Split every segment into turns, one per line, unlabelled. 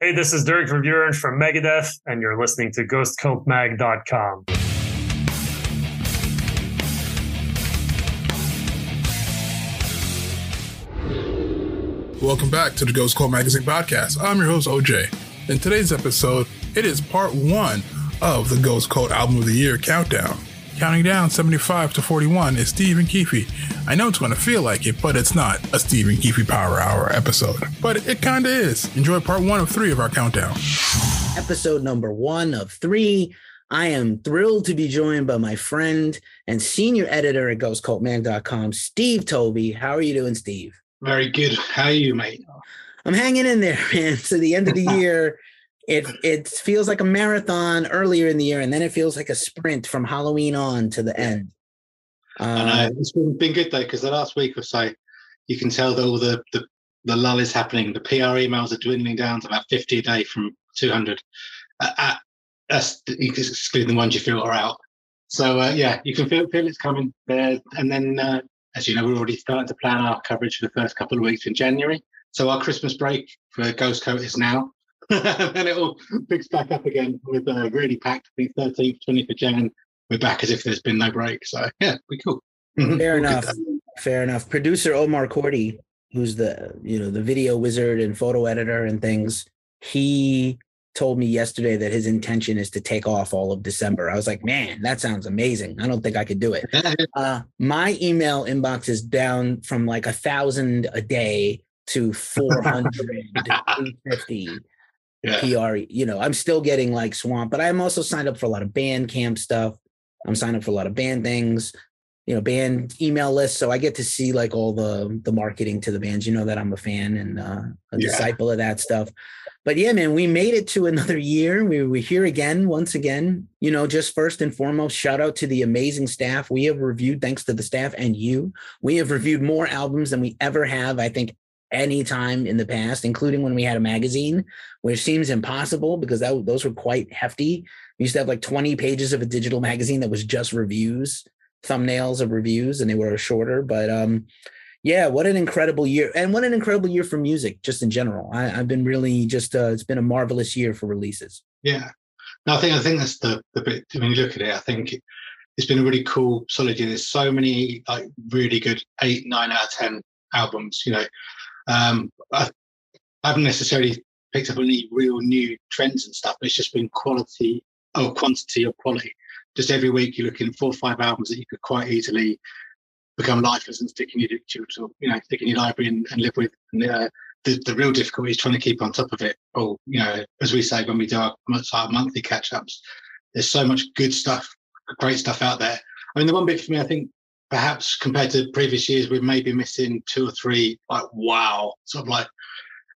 Hey, this is Dirk Verbeuren from Megadeth, and you're listening to GhostCultMag.com.
Welcome back to the Ghost Cult Magazine podcast. I'm your host, OJ. In today's episode, it is part one of the Ghost Cult Album of the Year countdown. Counting down 75 to 41 is Stephen Keefe. I know it's going to feel like it, but it's not a Stephen Keefe Power Hour episode. But it kind of is. Enjoy part one of three of our countdown.
Episode number one of three. I am thrilled to be joined by my friend and senior editor at ghostcultmag.com, Steve Tovey. How are you doing, Steve?
Very good. How are you, mate?
I'm hanging in there, man. To the end of the year, it it feels like a marathon earlier in the year, and then it feels like a sprint from Halloween on to the end.
Uh, it's been, been good though, because the last week or so, you can tell that all the, the the lull is happening. The PR emails are dwindling down to about 50 a day from 200. Uh, at, that's excluding the ones you feel are out. So uh, yeah, you can feel feel it's coming there. And then, uh, as you know, we're already starting to plan our coverage for the first couple of weeks in January. So our Christmas break for Ghost Cult is now. and it all picks back up again with a uh, really packed. I think 13th, 20th of Jan. We're back as if there's been no break. So yeah, we cool.
Fair enough. Fair enough. Producer Omar Cordy, who's the you know the video wizard and photo editor and things, he told me yesterday that his intention is to take off all of December. I was like, man, that sounds amazing. I don't think I could do it. Uh, my email inbox is down from like a thousand a day to 400, 250 yeah. PR. You know, I'm still getting like swamp, but I'm also signed up for a lot of Bandcamp stuff. I'm signed up for a lot of band things, you know, band email lists. So I get to see like all the the marketing to the bands. You know that I'm a fan and uh, a yeah. disciple of that stuff. But yeah, man, we made it to another year. We we're here again, once again. You know, just first and foremost, shout out to the amazing staff. We have reviewed, thanks to the staff and you, we have reviewed more albums than we ever have. I think any time in the past, including when we had a magazine, which seems impossible because that, those were quite hefty. We used to have like 20 pages of a digital magazine that was just reviews, thumbnails of reviews, and they were shorter. But um, yeah, what an incredible year. And what an incredible year for music, just in general. I, have been really just, uh, it's been a marvelous year for releases.
Yeah. No, I think, I think that's the, the bit, when you look at it, I think it's been a really cool, solid year. There's so many like really good eight, nine out of 10 albums, you know, um, I, haven't necessarily picked up any real new trends and stuff. It's just been quality or quantity of quality. Just every week you're looking four or five albums that you could quite easily become lifeless and stick in your you know, stick in your library and, and live with. And uh, the, the real difficulty is trying to keep on top of it. Or, you know, as we say when we do our, our monthly catch ups, there's so much good stuff, great stuff out there. I mean, the one bit for me, I think perhaps compared to previous years, we may be missing two or three like wow, sort of like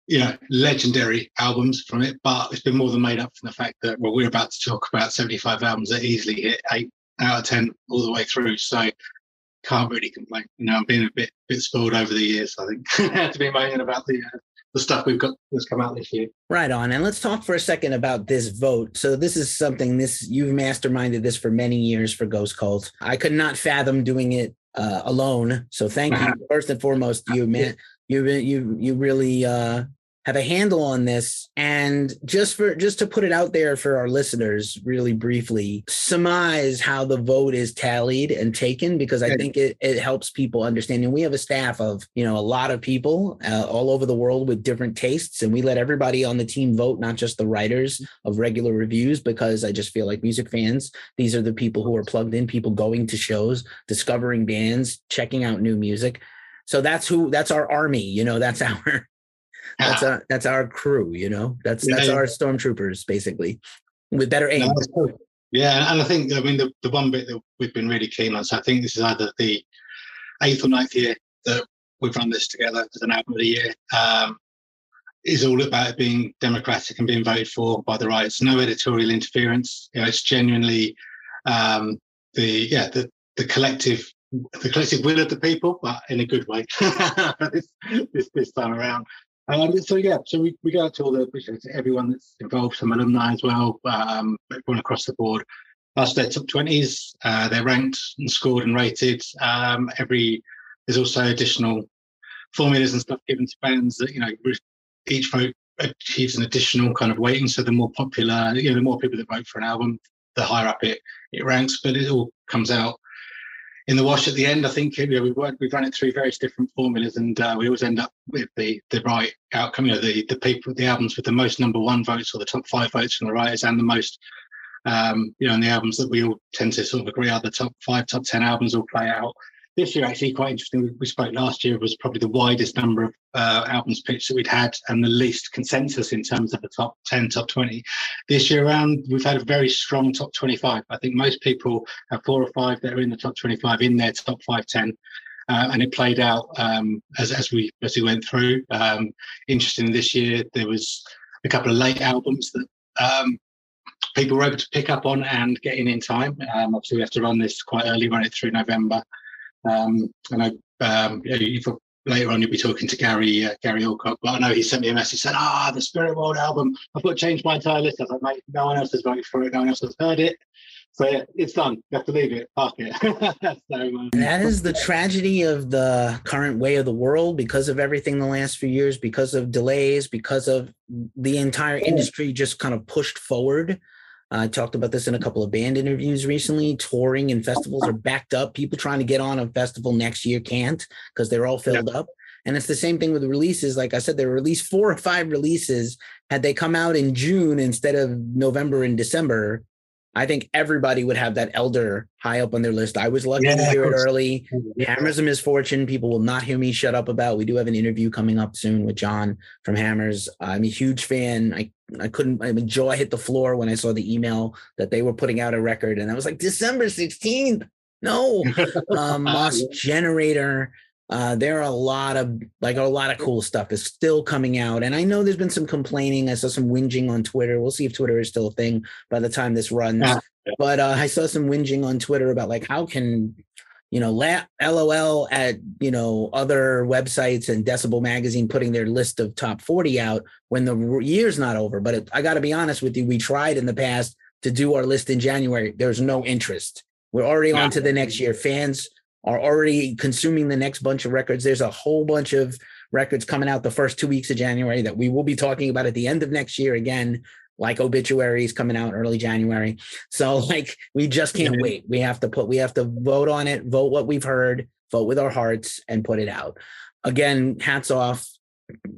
you know legendary albums from it. But it's been more than made up from the fact that well, we're about to talk about 75 albums that easily hit eight out of ten all the way through. So can't really complain. You know, I've been a bit bit spoiled over the years. I think to be moaning about the uh, the stuff we've got that's come out this year.
Right on. And let's talk for a second about this vote. So this is something this you've masterminded this for many years for Ghost Cult. I could not fathom doing it uh, alone. So thank you first and foremost, you man. You you you really uh, have a handle on this. And just for just to put it out there for our listeners really briefly surmise how the vote is tallied and taken because i think it, it helps people understand. And we have a staff of you know a lot of people uh, all over the world with different tastes. And we let everybody on the team vote not just the writers of regular reviews because i just feel like music fans these are the people who are plugged in people going to shows discovering bands checking out new music. So that's who that's our army you know that's our that's our that's our crew, you know. That's that's yeah. our stormtroopers basically with better aim.
No, yeah, and I think I mean the, the one bit that we've been really keen on. So I think this is either the eighth or ninth year that we've run this together as an album of the year. Um, is all about being democratic and being voted for by the rights. No editorial interference. You know, it's genuinely um, the yeah the the collective the collective will of the people, but in a good way this, this, this time around. Um, so yeah, so we, we go out to all the to everyone that's involved, some alumni as well, um, everyone across the board. That's their top twenties. Uh, they're ranked and scored and rated. Um, every there's also additional formulas and stuff given to bands that you know each vote achieves an additional kind of weighting. So the more popular, you know, the more people that vote for an album, the higher up it it ranks. But it all comes out in the wash at the end. I think you know, we've worked, we've run it through various different formulas, and uh, we always end up with the the right outcome. You know, the the people, the albums with the most number one votes or the top five votes from the writers, and the most um, you know, and the albums that we all tend to sort of agree are the top five, top ten albums all play out this year actually quite interesting. We spoke last year was probably the widest number of uh, albums pitched that we'd had and the least consensus in terms of the top 10, top 20. This year around, we've had a very strong top 25. I think most people have four or five that are in the top 25 in their top five, 10. Uh, and it played out um, as, as we as we went through. Um, interesting this year, there was a couple of late albums that um, people were able to pick up on and get in in time. Um, obviously, we have to run this quite early, run it through November. Um, and I, um, you know, later on you'll be talking to Gary uh, Gary Alcock, but I know he sent me a message said, "Ah, the Spirit World album. I've got to change my entire list." I was like, "Mate, no one else has voted for it. No one else has heard it." So yeah, it's done. You have to leave it, park it. so,
um, that is the tragedy of the current way of the world because of everything the last few years, because of delays, because of the entire industry just kind of pushed forward. I talked about this in a couple of band interviews recently. Touring and festivals are backed up. People trying to get on a festival next year can't because they're all filled up. And it's the same thing with releases. Like I said, there were at least four or five releases. Had they come out in June instead of November and December, I think everybody would have that elder high up on their list. I was lucky yeah, to hear it early. Hammers of Misfortune, people will not hear me shut up about. We do have an interview coming up soon with John from Hammers. I'm a huge fan. I I couldn't. I mean, jaw hit the floor when I saw the email that they were putting out a record, and I was like, December 16th. No, um, Mos Generator. Uh, there are a lot of like a lot of cool stuff is still coming out, and I know there's been some complaining. I saw some whinging on Twitter. We'll see if Twitter is still a thing by the time this runs. Yeah. But uh, I saw some whinging on Twitter about like how can you know, la- LOL at, you know, other websites and Decibel Magazine putting their list of top 40 out when the year's not over. But it, I got to be honest with you, we tried in the past to do our list in January. There's no interest. We're already yeah. on to the next year. Fans are already consuming the next bunch of records. There's a whole bunch of records coming out the first two weeks of January that we will be talking about at the end of next year again, like Obituary's coming out early January. So like we just can't yeah. wait. We have to put we have to vote on it, vote what we've heard, vote with our hearts and put it out. Again, hats off,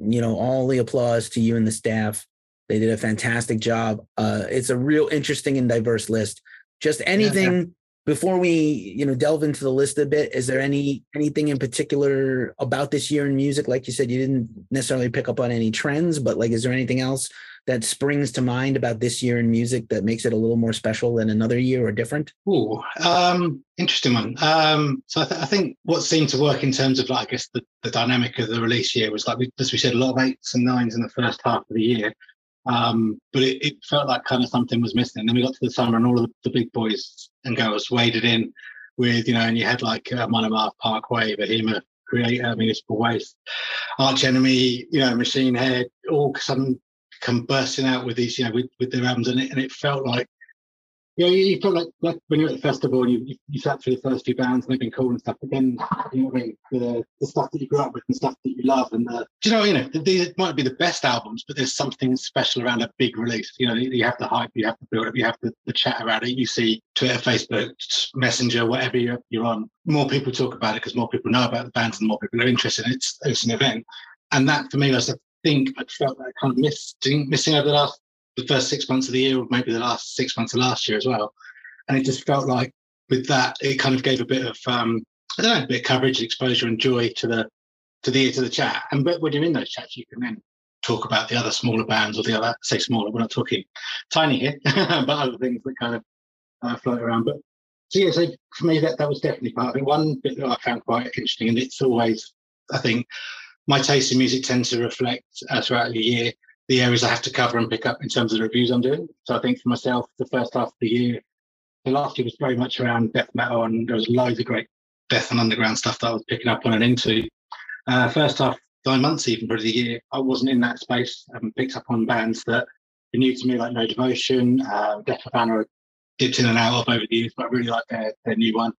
you know, all the applause to you and the staff. They did a fantastic job. Uh, it's a real interesting and diverse list. Just anything yeah, before we you know delve into the list a bit is there any anything in particular about this year in music? Like you said you didn't necessarily pick up on any trends but like is there anything else that springs to mind about this year in music that makes it a little more special than another year or different?
Oh um interesting one. Um so I, th- I, think what seemed to work in terms of like i guess the, the dynamic of the release year was like we, as we said a lot of eights and nines in the first half of the year um, but it, it, felt like kind of something was missing. And then we got to the summer and all of the, big boys and girls waded in with, you know, and you had like uh, Parkway, Behemoth, Kreator, Municipal Waste, Arch Enemy, you know, Machine Head, all sudden come bursting out with these, you know, with, with their albums. And it, and it felt like yeah, you, you felt like, like when you're at the festival and you, you, you sat through the first few bands and they've been cool and stuff. But then, you know, I the, the stuff that you grew up with and stuff that you love, and the, you know, you know, these might be the best albums, but there's something special around a big release. You know, you have the hype, you have to build up, you have the, the chat around it. You see Twitter, Facebook, Messenger, whatever you're, you're on, more people talk about it because more people know about the bands and more people are interested. In it. It's it's an event, and that for me was I think I felt that kind of missing missing over the last the first six months of the year, or maybe the last six months of last year as well. And it just felt like with that, it kind of gave a bit of um, I don't know, a bit of coverage, exposure, and joy to the to the to the chat. And but when you're in those chats, you can then talk about the other smaller bands or the other say smaller. We're not talking tiny here, but other things that kind of uh, float around. But so yeah, so for me that that was definitely part of it. One bit that I found quite interesting, and it's always I think my taste in music tends to reflect uh, throughout the year the areas I have to cover and pick up in terms of the reviews I'm doing. So I think for myself, the first half of the year, the last year was very much around death metal, and there was loads of great death and underground stuff that I was picking up on and into. Uh, first half, nine months even for the year, I wasn't in that space. I picked up on bands that were new to me, like No Devotion, uh, Death of Anna, dipped in and out of over the years, but I really like their, their new one.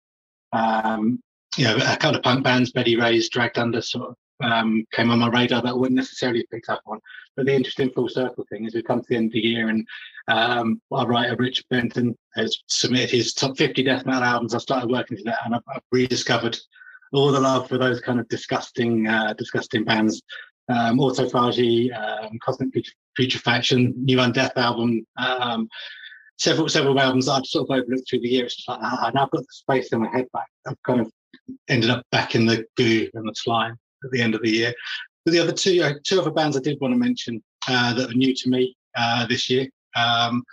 Um, you know, a couple of punk bands, Betty Ray's Dragged Under, sort of um, came on my radar that I wouldn't necessarily have picked up on. But the interesting full circle thing is we come to the end of the year and um, our writer Richard Benton has submitted his top 50 death metal albums. I started working to that and I've, I've rediscovered all the love for those kind of disgusting, uh, disgusting bands. Um, Autophagy, um, Cosmic Putrefaction, New Undeath album, um, several several albums that I've sort of overlooked through the year. It's like, ah, now I've got the space in my head back. I've kind of ended up back in the goo and the slime at the end of the year. But the other two, uh, two other bands I did want to mention uh, that are new to me uh, this year, um,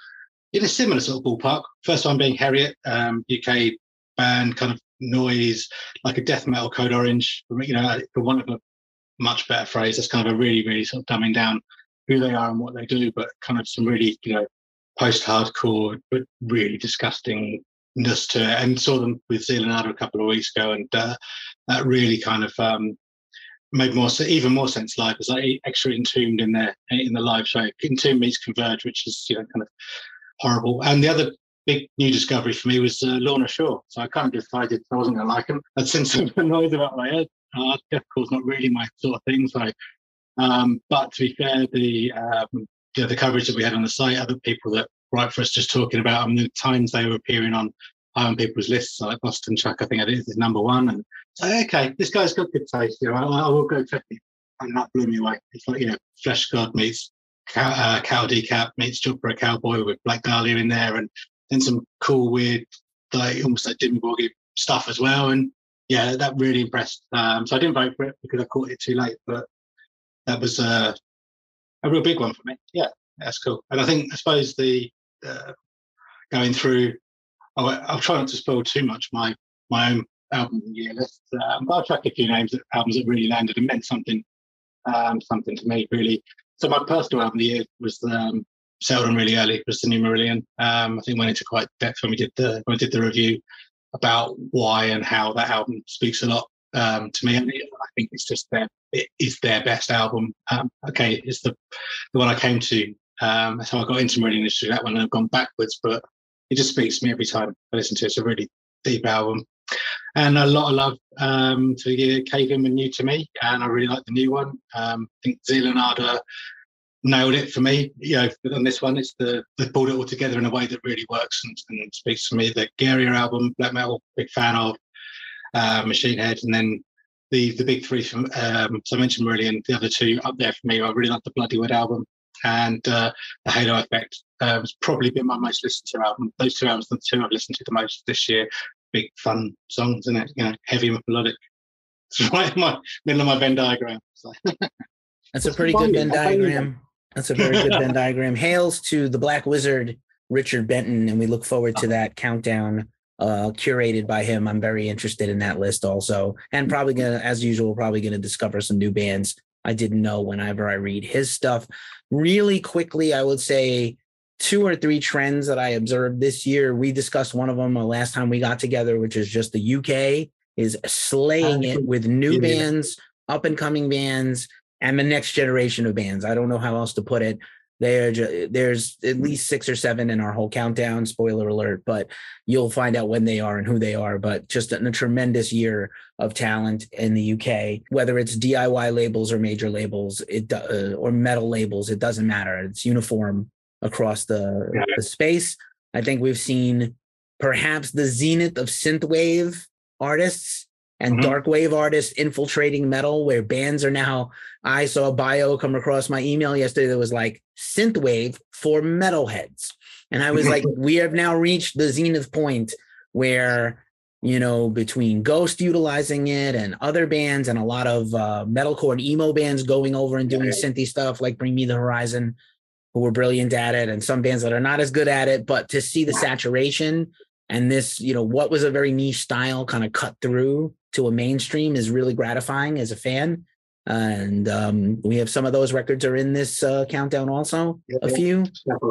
in a similar sort of ballpark. First one being Heriot, um, UK band, kind of noise, like a death metal code orange. You know, for want of a much better phrase, that's kind of a really, really sort of dumbing down who they are and what they do, but kind of some really, you know, post-hardcore but really disgustingness to it. And saw them with Zealand a couple of weeks ago, and uh, that really kind of um, made more so even more sense live as like extra entombed in there in the live show. Entombed meets Converge, which is you know kind of horrible. And the other big new discovery for me was uh, Lorna Shore. So I kind of decided I wasn't going to like them. I'd seen some noise about my head. Uh, deathcore's not really my sort of thing. So, um, but to be fair, the um, you know, the coverage that we had on the site, other people that write for us just talking about, mean, the times they were appearing on high on people's lists, like Boston Chuck, I think it is, is number one. And so, okay, this guy's got good taste. You know, I, I will go check it. And that blew me away. It's like, you know, Fleshgod meets Cow, uh, Cow Decap meets Job for a Cowboy with Black Dahlia in there. And then some cool, weird, like almost like Dimmu Borgir stuff as well. And yeah, that really impressed. Um, so I didn't vote for it because I caught it too late, but that was uh, a real big one for me. Yeah, that's cool. And I think, I suppose the uh, going through, I'll, I'll, try not to spoil too much my my own album year list, um, but I'll track a few names of albums that really landed and meant something, um, something to me really. So my personal album of the year was um, settled on really early. Was the New Marillion. Um, I think went into quite depth when we did the when we did the review about why and how that album speaks a lot um, to me. I, I think it's just their it is their best album. Um, okay, it's the the one I came to. Um, that's how I got into Marillion initially. That one and I've gone backwards, but it just speaks to me every time I listen to it. It's a really deep album. And a lot of love um, Cave In and New to Me. And I really like the new one. Um, I think Zealand nailed it for me. You know, on this one, it's the they pulled it all together in a way that really works and, and speaks to me. The Gaerea album, Black Metal, big fan of uh, Machine Head, and then the the big three from um, so I mentioned Marillion, the other two up there for me. I really like the Bloodywood album and uh, the Halo Effect. Uh, has probably been my most listened to album. Those two albums, are the two I've listened to the most this year. Big fun songs, isn't it? You know, heavy melodic. It's right in my middle of my Venn diagram. So.
That's a pretty good Venn diagram. That's a very good Venn diagram. Hails to the Black Wizard, Richard Benton, and we look forward to that countdown uh, curated by him. I'm very interested in that list also, and probably gonna, as usual, probably gonna discover some new bands I didn't know whenever I read his stuff. Really quickly, I would say two or three trends that I observed this year. We discussed one of them uh, last time we got together, which is just the UK is slaying it with new bands, up and coming bands, and the next generation of bands. I don't know how else to put it. There, there's at least six or seven in our whole countdown. Spoiler alert, but you'll find out when they are and who they are. But just a, a tremendous year of talent in the UK, whether it's DIY labels or major labels, it uh, or metal labels, it doesn't matter. It's uniform across the, yeah. the space. I think we've seen perhaps the zenith of synthwave artists and mm-hmm. dark wave artists infiltrating metal where bands are now i saw a bio come across my email yesterday that was like synthwave for metalheads. And i was like we have now reached the zenith point where you know between ghost utilizing it and other bands and a lot of uh, metalcore and emo bands going over and doing synthy stuff like bring me the horizon who were brilliant at it and some bands that are not as good at it but to see the saturation and this you know what was a very niche style kind of cut through to a mainstream is really gratifying as a fan. And um, we have some of those records are in this uh, countdown also, a few.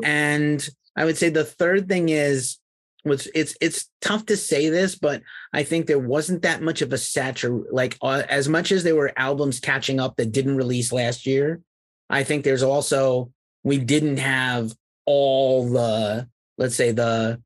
And I would say the third thing is which it's it's tough to say this, but I think there wasn't that much of a satur like uh, as much as there were albums catching up that didn't release last year. I think there's also we didn't have all the let's say the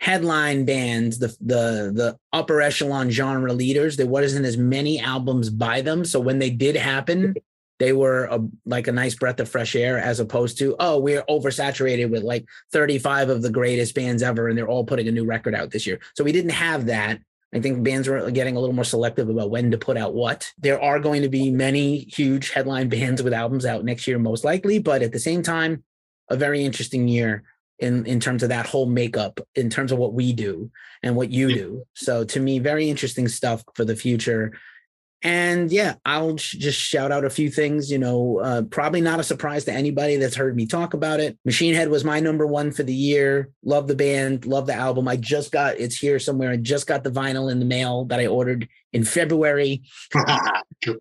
headline bands, the the the upper echelon genre leaders. There wasn't as many albums by them, so when they did happen, they were a, like a nice breath of fresh air, as opposed to oh, we're oversaturated with like 35 of the greatest bands ever, and they're all putting a new record out this year. So we didn't have that. I think bands were getting a little more selective about when to put out what. There are going to be many huge headline bands with albums out next year, most likely, but at the same time, a very interesting year in in terms of that whole makeup in terms of what we do and what you do. So to me very interesting stuff for the future. And yeah i'll sh- just shout out a few things you know uh, probably not a surprise to anybody that's heard me talk about it. Machine head was my number one for the year. Love the band love the album. I just got it's here somewhere. I just got the vinyl in the mail that i ordered in february.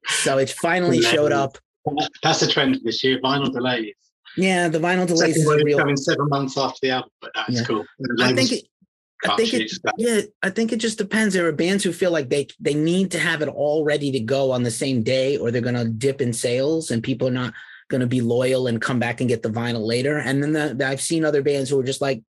So it finally showed up.
That's the trend this year vinyl delays
yeah, the vinyl delays is real.
Coming seven months after the album, but that's yeah. cool.
I think. It, I think it, yeah, I think it just depends. There are bands who feel like they they need to have it all ready to go on the same day, or they're going to dip in sales, and people are not going to be loyal and come back and get the vinyl later. And then the, the, I've seen other bands who are just like,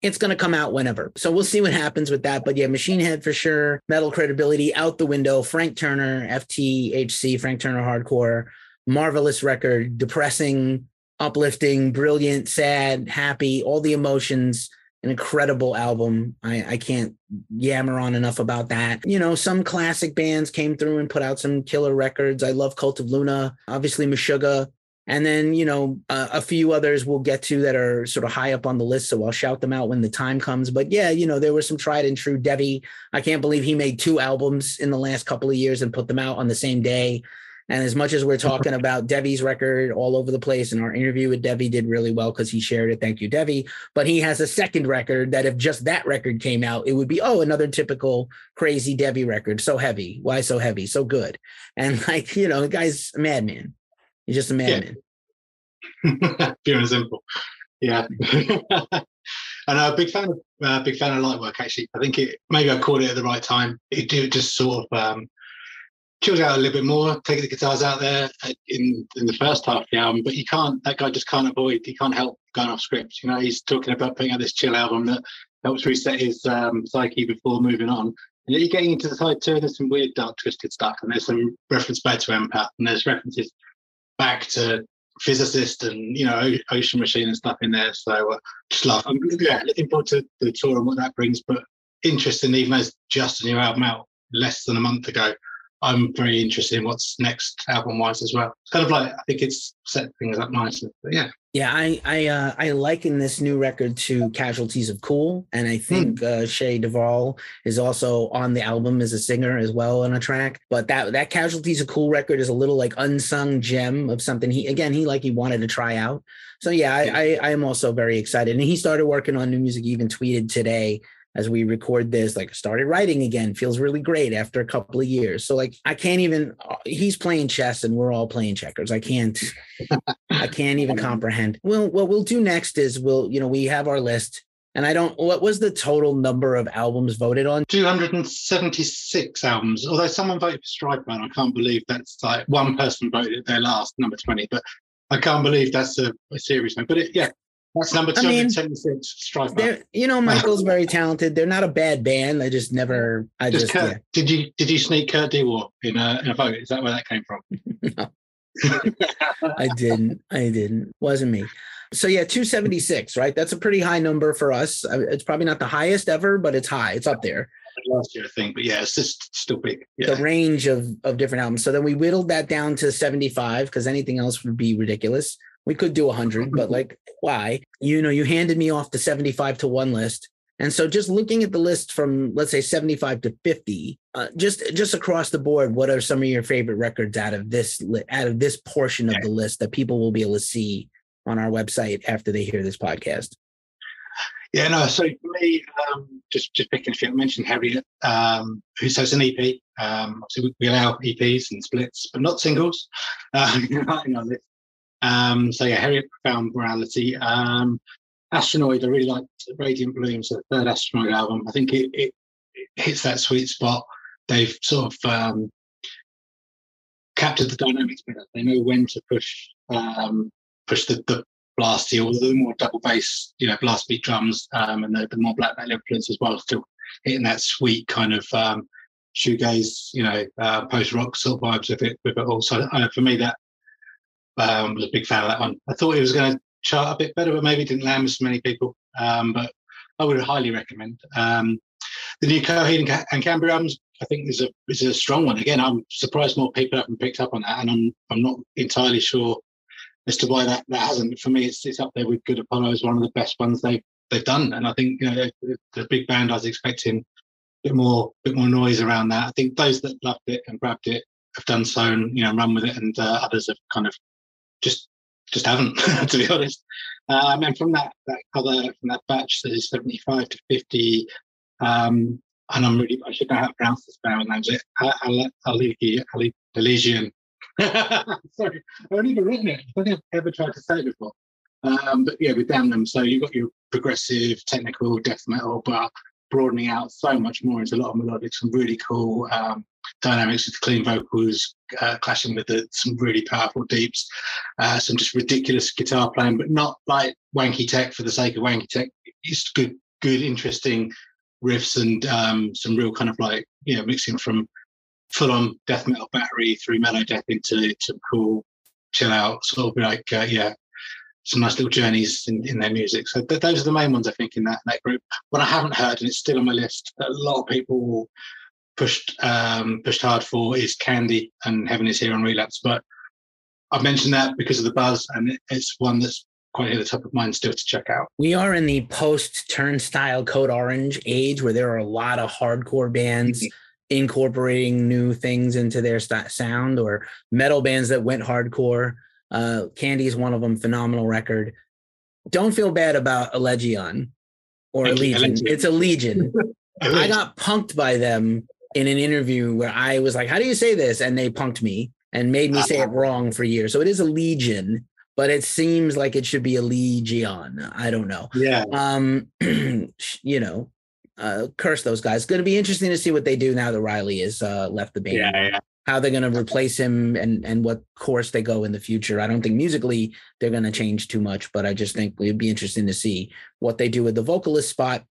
it's going to come out whenever. So we'll see what happens with that. But yeah, Machine Head for sure. Metal credibility out the window. Frank Turner, FTHC, Frank Turner Hardcore, marvelous record, depressing uplifting, brilliant, sad, happy, all the emotions. An incredible album. I, I can't yammer on enough about that. You know, some classic bands came through and put out some killer records. I love Cult of Luna, obviously Meshuggah. And then, you know, uh, a few others we'll get to that are sort of high up on the list. So I'll shout them out when the time comes. But yeah, you know, there was some tried and true Devi. I can't believe he made two albums in the last couple of years and put them out on the same day. And as much as we're talking about Devi's record all over the place, and our interview with Devi did really well because he shared it. Thank you, Devi. But he has a second record that if just that record came out, it would be, oh, another typical crazy Devi record. So heavy. Why so heavy? So good. And like, you know, the guy's a madman. He's just a madman.
Yeah. Pure and simple. Yeah. And I'm a big fan of uh, big fan of Lightwork. Actually, I think it maybe I caught it at the right time. It did just sort of um, chilled out a little bit more, taking the guitars out there in in the first half of the album. But you can't, that guy just can't avoid, he can't help going off script. You know, he's talking about putting out this chill album that helps reset his um, psyche before moving on. And you're getting into the side too, there's some weird, dark, twisted stuff, and there's some reference back to Empath, and there's references back to Physicist and you know Ocean Machine and stuff in there. So uh, just love. I'm yeah, looking forward to the tour and what that brings. But interesting, even as just a new album out less than a month ago, I'm very interested in what's next album wise as well. It's kind of like I think it's set things up nicely. But yeah.
Yeah, I I uh, I liken this new record to Casualties of Cool, and I think mm. uh, Ché Dorval is also on the album as a singer as well on a track. But that that Casualties of Cool record is a little like unsung gem of something he again he like he wanted to try out. So yeah, I I, I am also very excited, and he started working on new music. He even tweeted today as we record this like started writing again feels really great after a couple of years. So like i can't even uh, he's playing chess and we're all playing checkers. I can't i can't even comprehend. Well what we'll do next is we'll you know we have our list and i don't what was the total number of albums voted on?
276 albums although someone voted for stripe Man, i can't believe that's like one person voted their last number 20 but I can't believe that's a, a serious one, but it, yeah, that's number 276, I mean, Stripe.
You know, Michael's very talented. They're not a bad band. I just never. I just. just
Kurt, yeah. Did you did you sneak Kurt Dewar in a in a vote? Is that where that came from?
no, I didn't. I didn't. Wasn't me. So yeah, 276, right? That's a pretty high number for us. It's probably not the highest ever, but it's high. It's up there.
Last year, I think, but yeah, it's just still big.
Yeah. The range of of different albums. So then we whittled that down to 75 because anything else would be ridiculous. We could do 100, but like, why? You know, you handed me off the 75 to one list. And so just looking at the list from let's say 75 to 50, uh, just just across the board, what are some of your favorite records out of this out of this portion of the list that people will be able to see on our website after they hear this podcast?
Yeah, no. So for me, um, just just picking a few. I mentioned Heriot, um, who says an EP. Um, so we, allow EPs and splits, but not singles. Uh, on this. Um, so yeah, Heriot found Morality. Um, Astronoid, I really like Radiant Blooms, the third Astronoid album. I think it, it, it hits that sweet spot. They've sort of um, captured the dynamics better. They know when to push um, push the, the, blasty, or the more double bass, you know, blast beat drums, um, and the, the more black metal influence as well, still hitting that sweet kind of um, shoegaze, you know, uh, post rock sort of vibes with it. With it all. So uh, for me, that um, was a big fan of that one. I thought it was going to chart a bit better, but maybe didn't land with so many people. Um, but I would highly recommend. Um, the new Coheed and, and Cambria albums, I think, is a is a strong one. Again, I'm surprised more people haven't picked up on that, and I'm I'm not entirely sure as to why that, that hasn't. For me, it's it's up there with Good Apollo as one of the best ones they've they've done, and I think you know the, the big band I was expecting a bit more bit more noise around that. I think those that loved it and grabbed it have done so and you know run with it, and uh, others have kind of just just haven't, to be honest. Um, and from that that other from that batch that is 75 to 50, um, and I'm really I should know how to pronounce this band names it Elysian. Sorry, I've only ever written it. I don't think I've ever tried to say it before. Um, but yeah, with Damnum, so you've got your progressive, technical death metal, but broadening out so much more into a lot of melodic, some really cool um, dynamics with clean vocals uh, clashing with the, some really powerful deeps, uh, some just ridiculous guitar playing, but not like wanky tech for the sake of wanky tech. It's good, good, interesting riffs and um, some real kind of like you know mixing from full on death metal battery through melodeath into some cool chill out sort of like uh, yeah some nice little journeys in, in their music. So th- those are the main ones I think in that that group. What I haven't heard, and it's still on my list, a lot of people pushed um, pushed hard for is Candy and Heaven is Here on Relapse. But I've mentioned that because of the buzz, and it's one that's quite at the top of mind still to check out.
We are in the post Turnstile Code Orange age where there are a lot of hardcore bands. Mm-hmm. Incorporating new things into their st- sound, or metal bands that went hardcore. Uh, Candy is one of them. Phenomenal record. Don't feel bad about Allegion or a Legion. It's a Legion. I got punked by them in an interview where I was like, "How do you say this?" and they punked me and made me say it wrong for years. So it is a legion, but it seems like it should be a legion. I don't know.
Yeah.
Um, you know, uh, curse those guys. It's going to be interesting to see what they do now that Riley has uh, left the band.
Yeah, yeah.
How they're going to replace him and and what course they go in the future. I don't think musically they're going to change too much, but I just think it'd be interesting to see what they do with the vocalist spot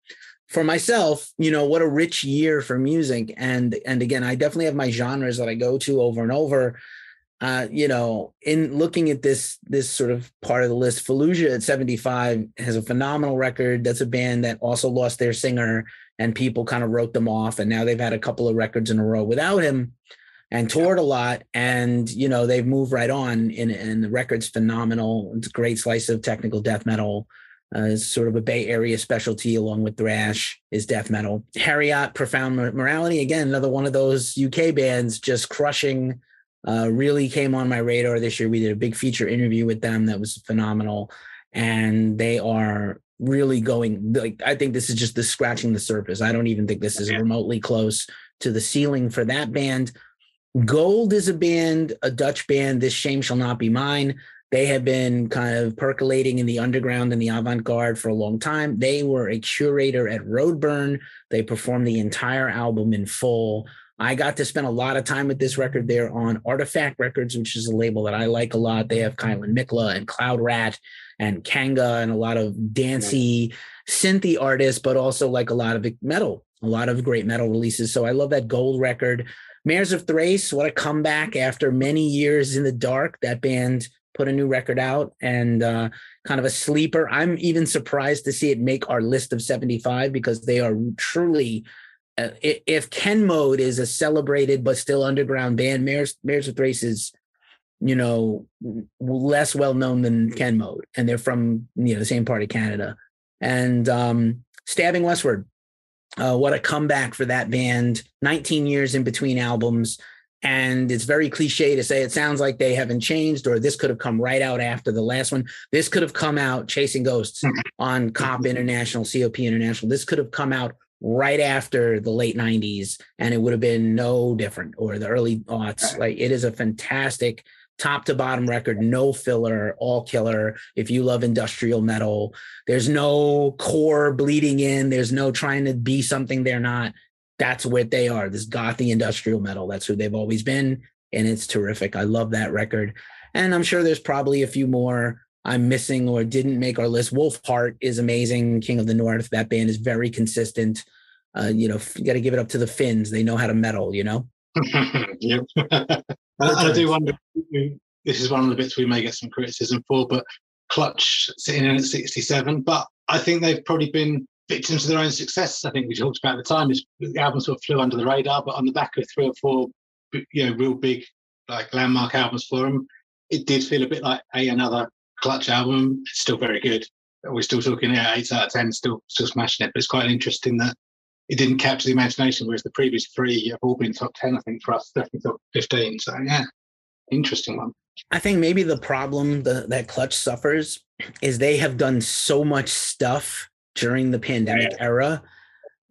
for myself, you know, what a rich year for music. And and again, I definitely have my genres that I go to over and over. Uh, you know, in looking at this this sort of part of the list, Fallujah at 75 has a phenomenal record. That's a band that also lost their singer and people kind of wrote them off. And now they've had a couple of records in a row without him and toured a lot. And, you know, they've moved right on and, and the record's phenomenal. It's a great slice of technical death metal uh, is sort of a Bay Area specialty, along with thrash, is death metal. Heriot, Profound Morality, again, another one of those UK bands just crushing. Uh, really came on my radar this year. We did a big feature interview with them that was phenomenal, and they are really going like I think this is just the scratching the surface. I don't even think this is remotely close to the ceiling for that band. Gold is a band, a Dutch band. This shame shall not be mine. They have been kind of percolating in the underground and the avant garde for a long time. They were a curator at Roadburn. They performed the entire album in full. I got to spend a lot of time with this record there on Artoffact Records, which is a label that I like a lot. They have Kælan Mikla and Cloud Rat and Kanga and a lot of dancey, synthy artists, but also like a lot of metal, a lot of great metal releases. So I love that gold record. Mares of Thrace, what a comeback after many years in the dark. That band put a new record out and uh, kind of a sleeper. I'm even surprised to see it make our list of 75 because they are truly. Uh, if Ken Mode is a celebrated but still underground band, Mares, Mares of Thrace is, you know, less well known than Ken Mode, and they're from you know the same part of Canada. And um, Stabbing Westward, uh, what a comeback for that band! 19 years in between albums. And it's very cliche to say it sounds like they haven't changed or this could have come right out after the last one. This could have come out chasing ghosts on cop international cop international. This could have come out right after the late 90s and it would have been no different or the early aughts. Like it is a fantastic top to bottom record no filler all killer if you love industrial metal there's no core bleeding in there's no trying to be something they're not that's what they are this gothy industrial metal that's who they've always been and it's terrific i love that record and i'm sure there's probably a few more I'm missing or didn't make our list. Wolfheart is amazing. King of the North. That band is very consistent. Uh, you know, you got to give it up to the Finns. They know how to metal. You know.
yep. and I do wonder. This is one of the bits we may get some criticism for, but Clutch sitting in at 67. But I think they've probably been victims of their own success. I think we talked about at the time. Is the album sort of flew under the radar, but on the back of three or four, you know, real big like landmark albums for them, it did feel a bit like a another Clutch album. It's still very good. We're still talking yeah, eight out of ten, still still smashing it. But it's quite interesting that it didn't capture the imagination, whereas the previous three have all been top ten. I think for us, definitely top fifteen. So yeah, interesting one.
I think maybe the problem the, that Clutch suffers is they have done so much stuff during the pandemic era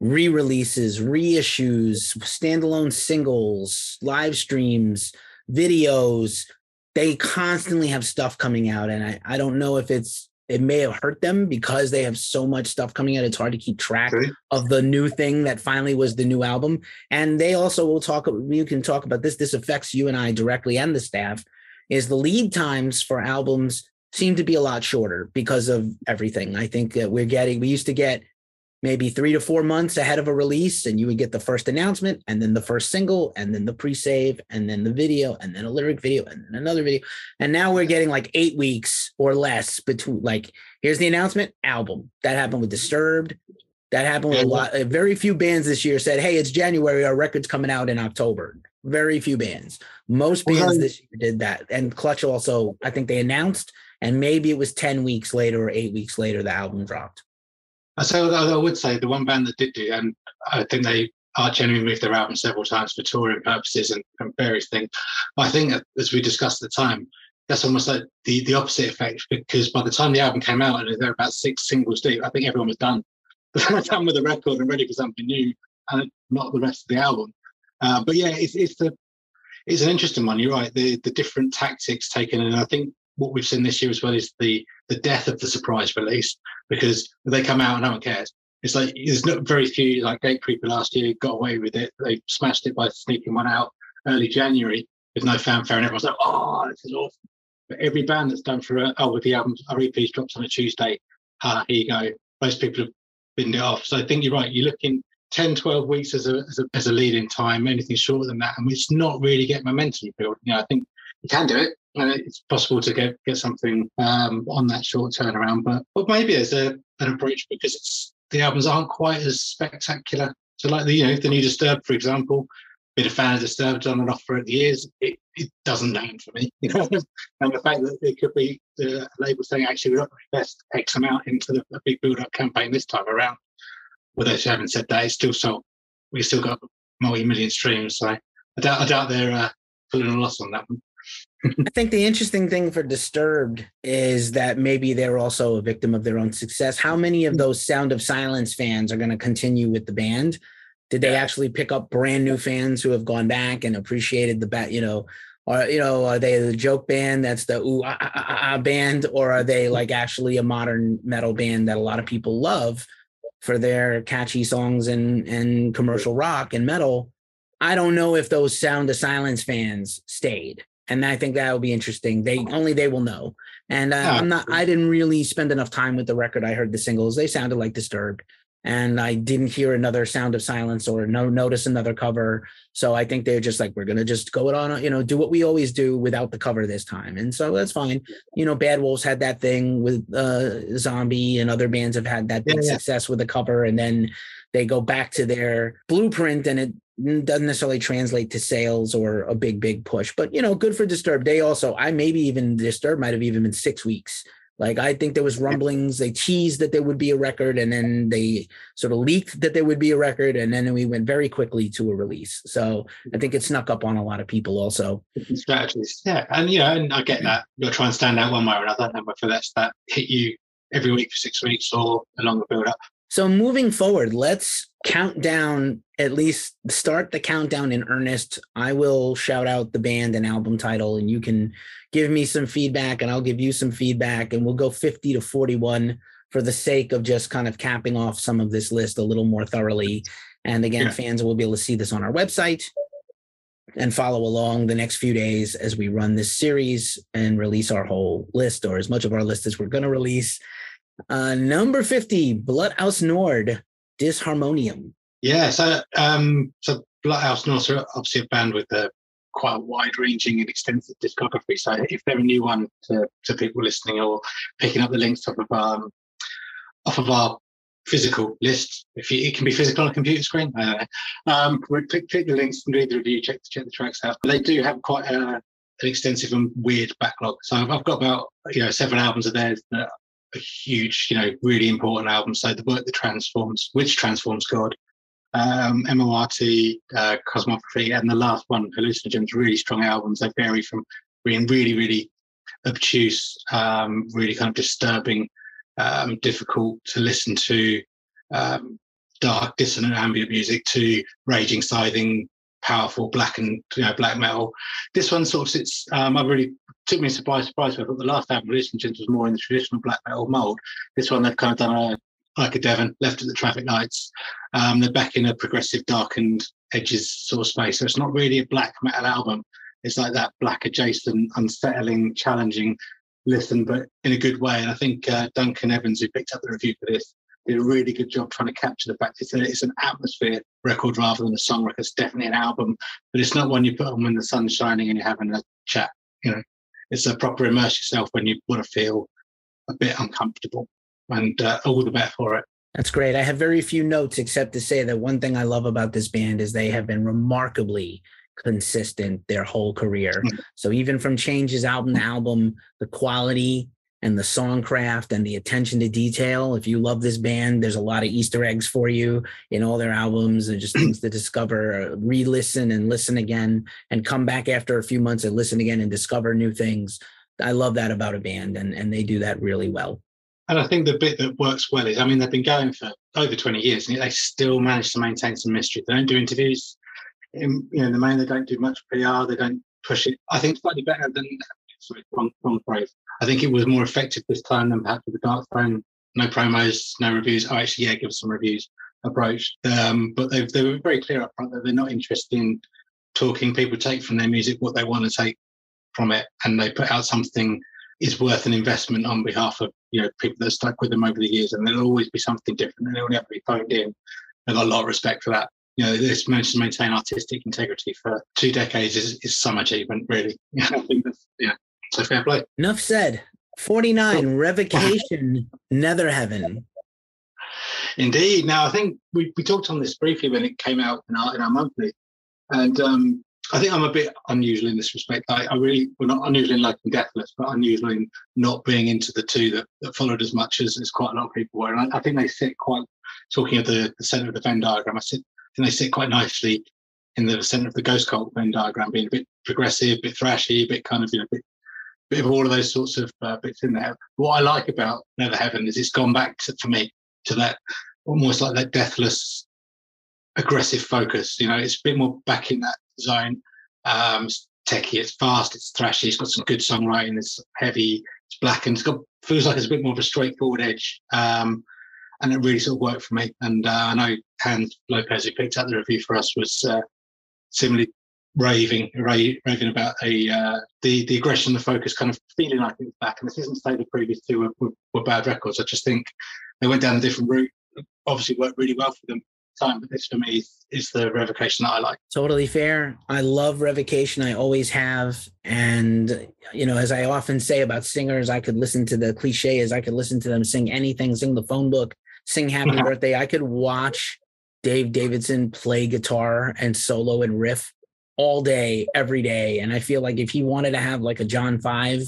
re-releases reissues standalone singles live streams videos they constantly have stuff coming out and I, I don't know if it's it may have hurt them because they have so much stuff coming out it's hard to keep track okay. of the new thing that finally was the new album and they also will talk you can talk about this this affects you and i directly and the staff is the lead times for albums seem to be a lot shorter because of everything i think that we're getting we used to get maybe three to four months ahead of a release, and you would get the first announcement, and then the first single, and then the pre-save, and then the video, and then a lyric video, and then another video. And now we're getting like eight weeks or less between like here's the announcement, album. That happened with Disturbed. That happened with a lot. Very few bands this year said, "Hey, it's January. Our record's coming out in October." Very few bands. Most bands this year did that. And Clutch also, I think they announced, and maybe it was ten weeks later or eight weeks later the album dropped.
So I would say the one band that did do, and I think they are genuinely moved their album several times for touring purposes and, and various things. I think, as we discussed at the time, that's almost like the, the opposite effect because by the time the album came out and they're about six singles deep, I think everyone was done. done with the record and ready for something new, and not the rest of the album. Uh, but yeah, it's, it's the it's an interesting one. You're right. The the different tactics taken, and I think what we've seen this year as well is the the death of the surprise release because they come out and no one cares. It's like there's not very few like Gatecreeper last year got away with it. They smashed it by sneaking one out early January with no fanfare, and everyone's like, "Oh, this is awesome." But every band that's done for a, oh, with the album, our EPs drops on a Tuesday. Ah, here you go. Most people have binned it off. So I think you're right. You're looking 10, 12 weeks as a, as a, as a lead in time, anything shorter than that. And it's not really get momentum built. You know, I think you can do it, and it's possible to get get something um, on that short turnaround. But but maybe as a an approach because the albums aren't quite as spectacular. So like the you know the new Disturbed, for example, been a fan of Disturbed on and off for the years. It, it doesn't land for me, you know. and the fact that it could be the label saying actually we're not going to invest X amount into the, the big build-up campaign this time around. Well, they haven't said that. It's still sold. We still got multi-million streams. So I doubt I doubt they're uh, pulling a loss on that one.
I think the interesting thing for Disturbed is that maybe they're also a victim of their own success. How many of those Sound of Silence fans are going to continue with the band? Did they actually pick up brand new fans who have gone back and appreciated the bat? You know, or you know, are they the joke band that's the ooh ah, ah, ah, ah band, or are they like actually a modern metal band that a lot of people love for their catchy songs and and commercial rock and metal? I don't know if those Sound of Silence fans stayed and I think that will be interesting. They only they will know. And uh, I'm not. I didn't really spend enough time with the record. I heard the singles; they sounded like Disturbed, and I didn't hear another Sound of Silence or no notice another cover. So I think they're just like, we're gonna just go it on, you know, do what we always do without the cover this time, and so that's fine. You know, Bad Wolves had that thing with uh, Zombie, and other bands have had that big yeah, yeah. success with the cover, and then they go back to their blueprint, and it doesn't necessarily translate to sales or a big big push but you know good for disturbed. They also i maybe even disturbed might have even been six weeks. Like i think there was rumblings they teased that there would be a record and then they sort of leaked that there would be a record and then we went very quickly to a release. So i think it snuck up on a lot of people also.
Strategies. Yeah and yeah and i get that. You'll try and stand out one way or another and whether that's that hit you every week for six weeks or a longer build up
so moving forward, let's count down, at least start the countdown in earnest. I will shout out the band and album title, and you can give me some feedback, and I'll give you some feedback, and we'll go 50 to 41 for the sake of just kind of capping off some of this list a little more thoroughly. And again, yeah. fans will be able to see this on our website. and follow along the next few days as we run this series and release our whole list or as much of our list as we're going to release. Uh, number 50, Blut Aus Nord, Disharmonium.
Yeah, so um, so Blut Aus Nord are obviously a band with a quite wide-ranging and extensive discography. So if they're a new one to, to people listening or picking up the links off of um, off of our physical list. If you, it can be physical on a computer screen, uh, um, click, click the links and read the review, check check the tracks out. They do have quite a, an extensive and weird backlog. So I've, I've got about you know seven albums of theirs that a huge, you know, really important album. So the work that transforms, which transforms God, um, MORT, uh, Cosmogony, and the last one, Hallucinogens, really strong albums. They vary from being really, really obtuse, um, really kind of disturbing um, difficult to listen to um, dark, dissonant ambient music to raging, scything, powerful black and you know black metal. This one sort of sits. Um, I really took me surprise. Surprise. I thought the last album, Hallucinogens, was more in the traditional black metal mold. This one they've kind of done a like a Devon, left at the traffic lights. Um, they're back in a progressive, darkened edges sort of space. So it's not really a black metal album. It's like that black adjacent, unsettling, challenging listen, but in a good way. And I think uh, Duncan Evans, who picked up the review for this, did a really good job trying to capture the fact it's, a, it's an atmosphere record rather than a song record. It's definitely an album, but it's not one you put on when the sun's shining and you're having a chat. You know, it's a proper immerse yourself when you want to feel a bit uncomfortable, and uh, all the better for it.
That's great. I have very few notes except to say that one thing I love about this band is they have been remarkably consistent their whole career. Mm. So even from Changes album to album, the quality and the songcraft and the attention to detail. If you love this band, there's a lot of Easter eggs for you in all their albums and just things to discover, uh, re-listen and listen again and come back after a few months and listen again and discover new things. I love that about a band and, and they do that really well.
And I think the bit that works well is, I mean, they've been going for over 20 years and they still manage to maintain some mystery. They don't do interviews in, you know, the main, they don't do much PR. They don't push it. I think slightly better than sorry, wrong, wrong phrase. I think it was more effective this time than perhaps with the Darkthrone. No promos, no reviews. Oh, actually, yeah, give us some reviews. Approach, um, but they they were very clear up front that they're not interested in talking. People take from their music what they want to take from it, and they put out something is worth an investment on behalf of you know people that stuck with them over the years, and there'll always be something different, and they'll never be phoned in. I've got a lot of respect for that you know, this managed to maintain artistic integrity for two decades is, is some achievement, really. I think that's, yeah, so fair play.
Enough said. 49, Revocation, Netherheaven.
Indeed. Now, I think we, we talked on this briefly when it came out in our, in our monthly. And um, I think I'm a bit unusual in this respect. I, I really, well, not unusual in liking Deathless, but unusual in not being into the two that, that followed as much as, as quite a lot of people were. And I, I think they sit quite, talking of the, the center of the Venn diagram, I sit I think they sit quite nicely in the center of the ghost cult Venn diagram, being a bit progressive, a bit thrashy, a bit kind of, you know, a bit, bit of all of those sorts of uh, bits in there. What I like about Netherheaven is it's gone back to, for me to that almost like that deathless, aggressive focus. You know, it's a bit more back in that zone. Um, it's techy, it's fast, it's thrashy, it's got some good songwriting, it's heavy, it's black, and it's got feels like it's a bit more of a straightforward edge. Um, and it really sort of worked for me. And uh, I know Hans Lopez, who picked up the review for us, was uh, similarly raving, raving about a uh, the the aggression, the focus, kind of feeling like it was back. And this isn't to say the previous two were, were, were, bad records. I just think they went down a different route. Obviously, worked really well for them. Time, but this for me is, is the revocation that I like.
Totally fair. I love revocation. I always have, and you know, as I often say about singers, I could listen to the cliche as I could listen to them sing anything, sing the phone book, sing happy birthday. I could watch Dave Davidson play guitar and solo and riff all day, every day. And I feel like if he wanted to have like a John Five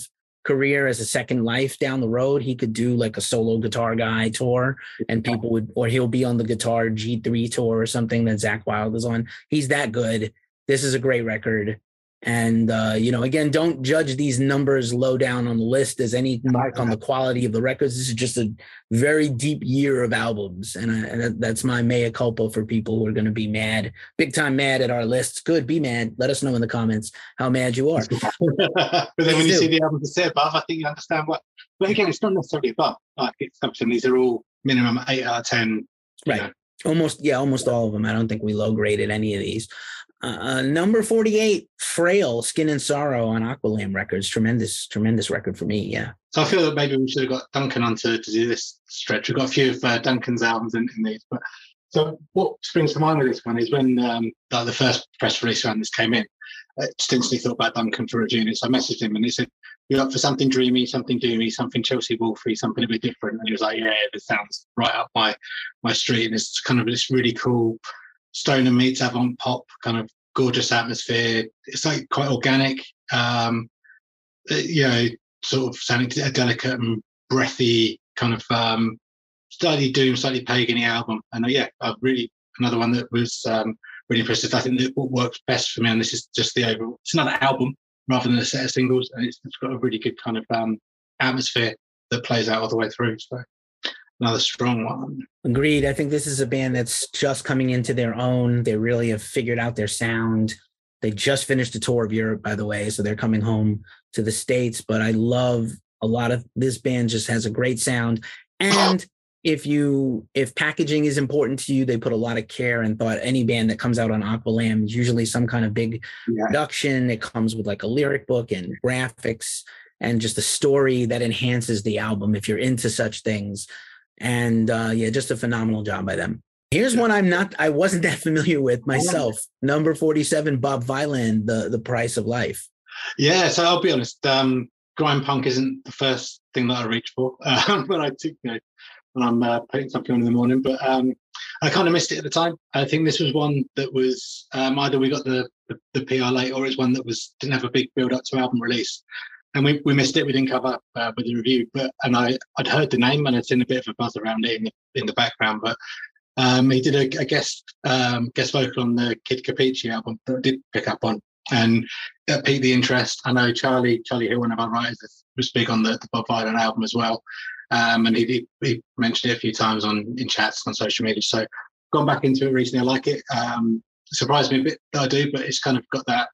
career as a second life down the road, he could do like a solo guitar guy tour and people would, or he'll be on the guitar G3 tour or something that Zakk Wylde is on. He's that good. This is a great record. And uh, you know, again, don't judge these numbers low down on the list as any mark on the quality of the records. This is just a very deep year of albums, and, I, and that's my mea culpa for people who are going to be mad, big time mad at our lists. Good, be mad. Let us know in the comments how mad you are.
but then when you see the albums that say above, I think you understand what. But again, it's not necessarily above. Like it's something. These are all minimum eight out of ten.
Right. Know. Almost, yeah, almost all of them. I don't think we low graded any of these. Uh, uh, number 48, Frail, Skin and Sorrow on Aqualamb Records. Tremendous, tremendous record for me. Yeah.
So I feel that maybe we should have got Duncan on to, to do this stretch. We've got a few of uh, Duncan's albums in, in these. But so what springs to mind with this one is when um, the first press release around this came in, I just instantly thought about Duncan for a it. So I messaged him and he said, You're up for something dreamy, something doomy, something Chelsea Wolfy, something a bit different. And he was like, Yeah, this sounds right up my my street. And it's kind of this really cool stoner meets avant pop kind of gorgeous atmosphere. It's like quite organic, um, uh, you know, sort of sounding a delicate and breathy kind of um, slightly doom, slightly pagany album. And uh, yeah, I've really another one that was um, really impressive. I think that what works best for me, and this is just the overall. It's another album rather than a set of singles, and it's, it's got a really good kind of um, atmosphere that plays out all the way through. So another strong one.
Agreed. I think this is a band that's just coming into their own. They really have figured out their sound. They just finished a tour of Europe, by the way, so they're coming home to the states. But I love a lot of this band. Just has a great sound, and if you if packaging is important to you, they put a lot of care and thought. Any band that comes out on Aqualamb is usually some kind of big yeah. production. It comes with like a lyric book and graphics and just a story that enhances the album if you're into such things. And uh, yeah, just a phenomenal job by them. Here's one I'm not, I wasn't that familiar with myself. Number 47, Bob Vylan, the the Price of Life.
Yeah, so I'll be honest. Um, grime punk isn't the first thing that I reach for um, when I you know when I'm uh, putting something on in the morning. But um, I kind of missed it at the time. I think this was one that was um, either we got the, the, the PR late or it's one that was didn't have a big build up to album release and we, we missed it. We didn't cover uh, with the review, but and I I'd heard the name and I'd seen a bit of a buzz around it in the, in the background. But um, he did a, a guest um, guest vocal on the Kid Kapichi album that I did pick up on, and that piqued the interest. I know Charlie Charlie Hill, one of our writers, was big on the, the Bob Vylan album as well, um, and he, he mentioned it a few times on in chats on social media. So gone back into it recently. I like it. Um, surprised me a bit that I do, but it's kind of got that.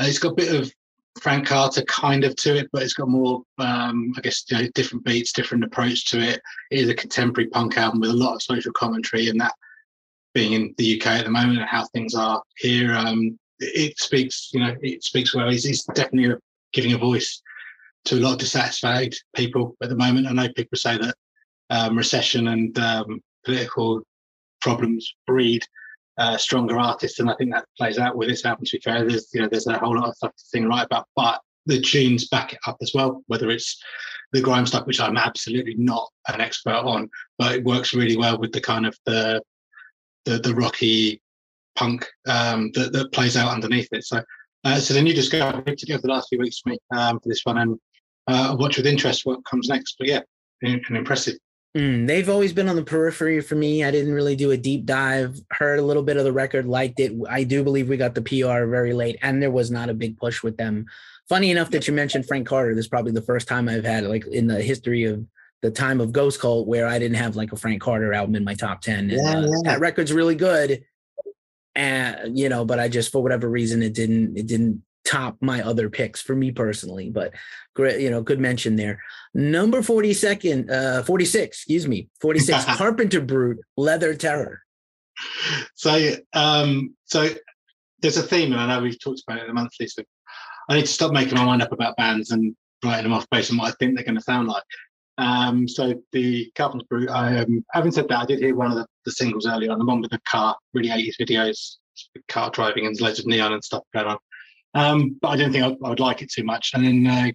It's got a bit of Frank Carter kind of to it, but it's got more, um, I guess, you know, different beats, different approach to it. It is a contemporary punk album with a lot of social commentary, and that being in the UK at the moment and how things are here, um, it speaks, you know, it speaks well. He's, he's definitely giving a voice to a lot of dissatisfied people at the moment. I know people say that um, recession and um, political problems breed uh, stronger artists, and I think that plays out with this album. To be fair, there's you know there's a whole lot of stuff to sing right about, but the tunes back it up as well. Whether it's the grime stuff, which I'm absolutely not an expert on, but it works really well with the kind of the the, the rocky punk um, that, that plays out underneath it. So, uh, so the new discovery together the last few weeks for me um, for this one, and uh, watch with interest what comes next. But yeah, an impressive
Mm, they've always been on the periphery for me. I didn't really do a deep dive, heard a little bit of the record, liked it. I do believe we got the PR very late, and there was not a big push with them. Funny enough that you mentioned Frank Carter. This is probably the first time I've had, like, in the history of the time of Ghost Cult, where I didn't have like a Frank Carter album in my top 10. And, uh, yeah. That record's really good. And, you know, but I just, for whatever reason, it didn't, it didn't top my other picks for me personally, but great, you know, good mention there. Number 42nd, uh, 46, excuse me, 46, Carpenter Brut, Leather Terror.
So, um, so there's a theme, and I know we've talked about it in the monthly, so I need to stop making my mind up about bands and writing them off based on what I think they're going to sound like. Um, so the Carpenter Brut, I, um, having said that, I did hear one of the, the singles earlier on, the one with the car, really 80s videos, car driving and loads of neon and stuff going on. Um, but I didn't think I, I, would like it too much. And then uh,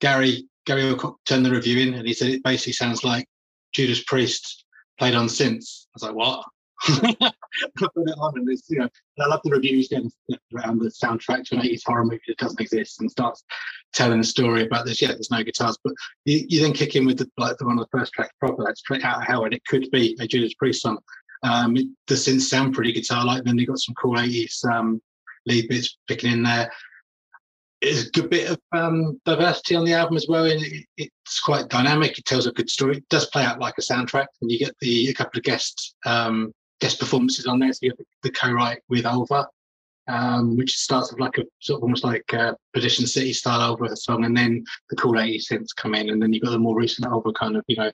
Gary Gary Wilcock turned the review in, and he said it basically sounds like Judas Priest played on synths. I was like, what? I put it on, and it's you know, I love the reviews getting around the soundtrack to an 80s horror movie that doesn't exist and starts telling a story about this. Yeah, there's no guitars, but you, you then kick in with the like the one of the first tracks proper, like straight out of hell, and it could be a Judas Priest song. Um, the synths sound pretty guitar-like. Then they got some cool 80s um, lead bits picking in there. There's a good bit of um, diversity on the album as well. And it, it's quite dynamic. It tells a good story. It does play out like a soundtrack, and you get the a couple of guest um, guest performances on there. So you have the, co-write with Ulver, um, which starts with like a sort of almost like a Perdition City style Ulver song, and then the cool 80s synths come in, and then you've got the more recent Ulver kind of you know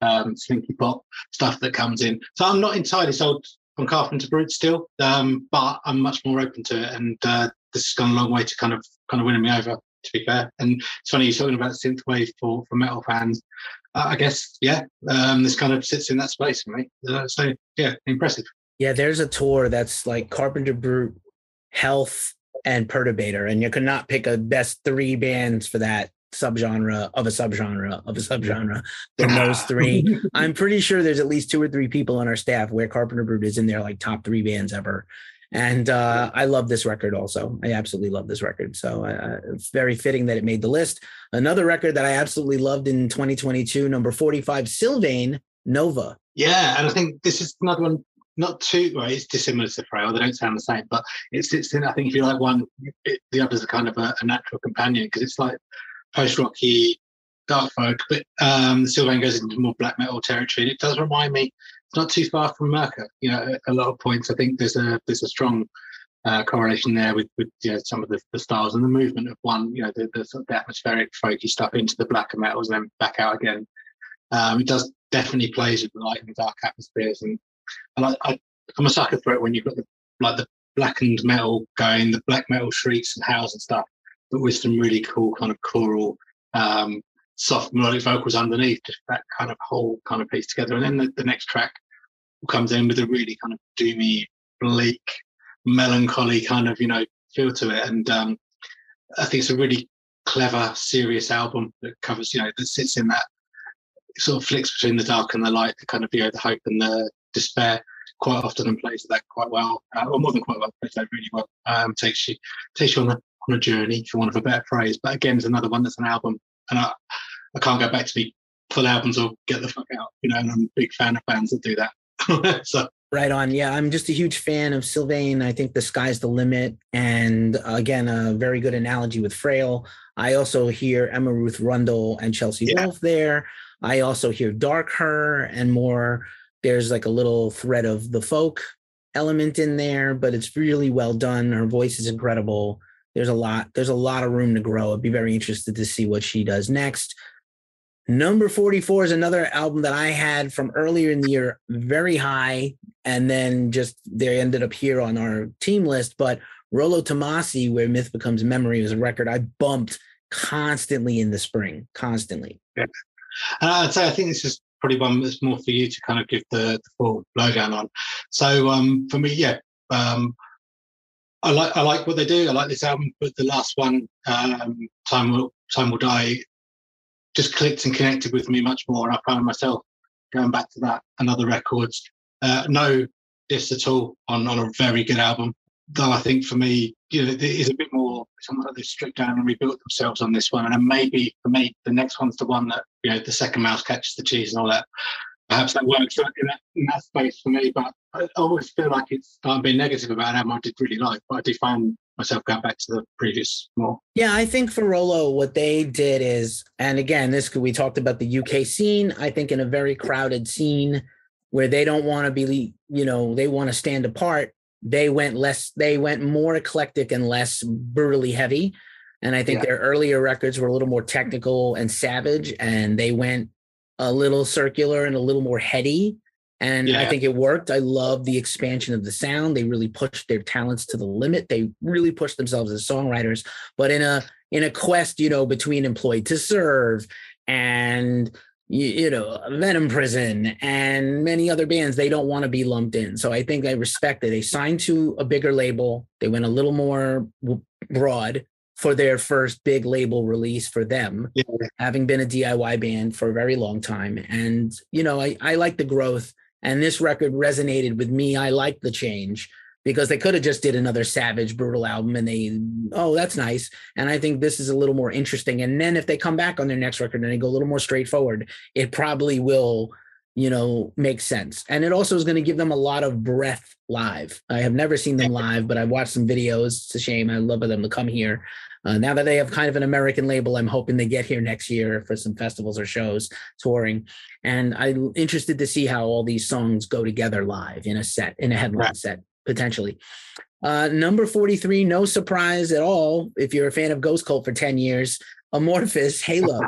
um, slinky pop stuff that comes in. So I'm not entirely sold on Carpenter Brut still, um, but I'm much more open to it, and uh, this has gone a long way to kind of kind of winning me over. To be fair, and it's funny you're talking about synthwave for for metal fans. Uh, I guess yeah, um, this kind of sits in that space for me. Uh, so yeah, impressive.
Yeah, there's a tour that's like Carpenter Brut, Health, and Perturbator, and you could not pick a best three bands for that subgenre of a subgenre of a subgenre than those three. I'm pretty sure there's at least two or three people on our staff where Carpenter Brut is in their like top three bands ever. And uh, I love this record also. I absolutely love this record. So uh, it's very fitting that it made the list. Another record that I absolutely loved in 2022, number 45, Sylvaine Nova.
Yeah, and I think this is another one not too well. It's dissimilar to Frail. They don't sound the same, but it's it's. In, I think if you like one, it, the others are kind of a, a natural companion because it's like post rocky, dark folk, but um, Sylvaine goes into more black metal territory. And it does remind me, it's not too far from Myrkur. You know, a, a lot of points. I think there's a there's a strong uh, correlation there with with you know, some of the, the styles and the movement of one. You know, the, the, sort of the atmospheric folky stuff into the blacker metals and then back out again. Um, it does definitely plays with the light and dark atmospheres, and and I, I I'm a sucker for it when you've got the like the blackened metal going, the black metal shrieks and howls and stuff but with some really cool kind of choral, um, soft melodic vocals underneath, just that kind of whole kind of piece together. And then the, the next track comes in with a really kind of doomy, bleak, melancholy kind of, you know, feel to it. And um, I think it's a really clever, serious album that covers, you know, that sits in that sort of flicks between the dark and the light, the kind of, you know, the hope and the despair quite often and plays that quite well, uh, or more than quite well, plays that really well. Um, takes you takes you on the on a journey, for want of a better phrase. But again, it's another one that's an album, and I, I can't go back to the full albums or get the fuck out. You know, and I'm a big fan of bands that do that. so.
Right on. Yeah, I'm just a huge fan of Sylvaine. I think the sky's the limit. And uh, again, a very good analogy with Frail. I also hear Emma Ruth Rundle and Chelsea yeah. Wolfe there. I also hear Darkher and more. There's like a little thread of the folk element in there, but it's really well done. Her voice is incredible there's a lot there's a lot of room to grow. I'd be very interested to see what she does next. Number 44 is another album that i had from earlier in the year very high and then just they ended up here on our team list but Rolo Tomassi where myth becomes memory was a record i bumped constantly in the spring constantly.
Yeah. And i'd say i think this is probably one that's more for you to kind of give the, the full lowdown on. So um for me yeah um I like I like what they do. I like this album, but the last one, um, "Time Will Time Will Die," just clicked and connected with me much more. And I found myself going back to that and other records. Uh, no diss at all on on a very good album. Though I think for me, you know, it is a bit more something like they've stripped down and rebuilt themselves on this one. And maybe for me, the next one's the one that you know the second mouse catches the cheese and all that perhaps that works in that, in that space for me. But I always feel like it's I'm being negative about how much I did really like, but I do find myself going back to the previous more.
Yeah, I think for Rolo, what they did is, and again, this could we talked about the UK scene. I think in a very crowded scene where they don't want to be, you know, they want to stand apart. They went less, they went more eclectic and less brutally heavy. And I think yeah. their earlier records were a little more technical and savage, and they went a little circular and a little more heady. And yeah. I think it worked. I love the expansion of the sound. They really pushed their talents to the limit. They really pushed themselves as songwriters. But in a in a quest, you know, between employed to serve and you, you know Venom Prison and many other bands, they don't want to be lumped in. So I think I respect it. They signed to a bigger label. They went a little more broad for their first big label release for them, yeah. having been a DIY band for a very long time. And, you know, I, I like the growth and this record resonated with me. I like the change because they could have just did another savage brutal album and they oh that's nice and i think this is a little more interesting and then if they come back on their next record and they go a little more straightforward it probably will you know make sense and it also is going to give them a lot of breath live i have never seen them live but i've watched some videos it's a shame i love for them to come here uh, now that they have kind of an American label, I'm hoping they get here next year for some festivals or shows touring. And I'm interested to see how all these songs go together live in a set, in a headline right. set, potentially. Uh, number 43, no surprise at all if you're a fan of Ghost Cult for 10 years, Amorphis Halo.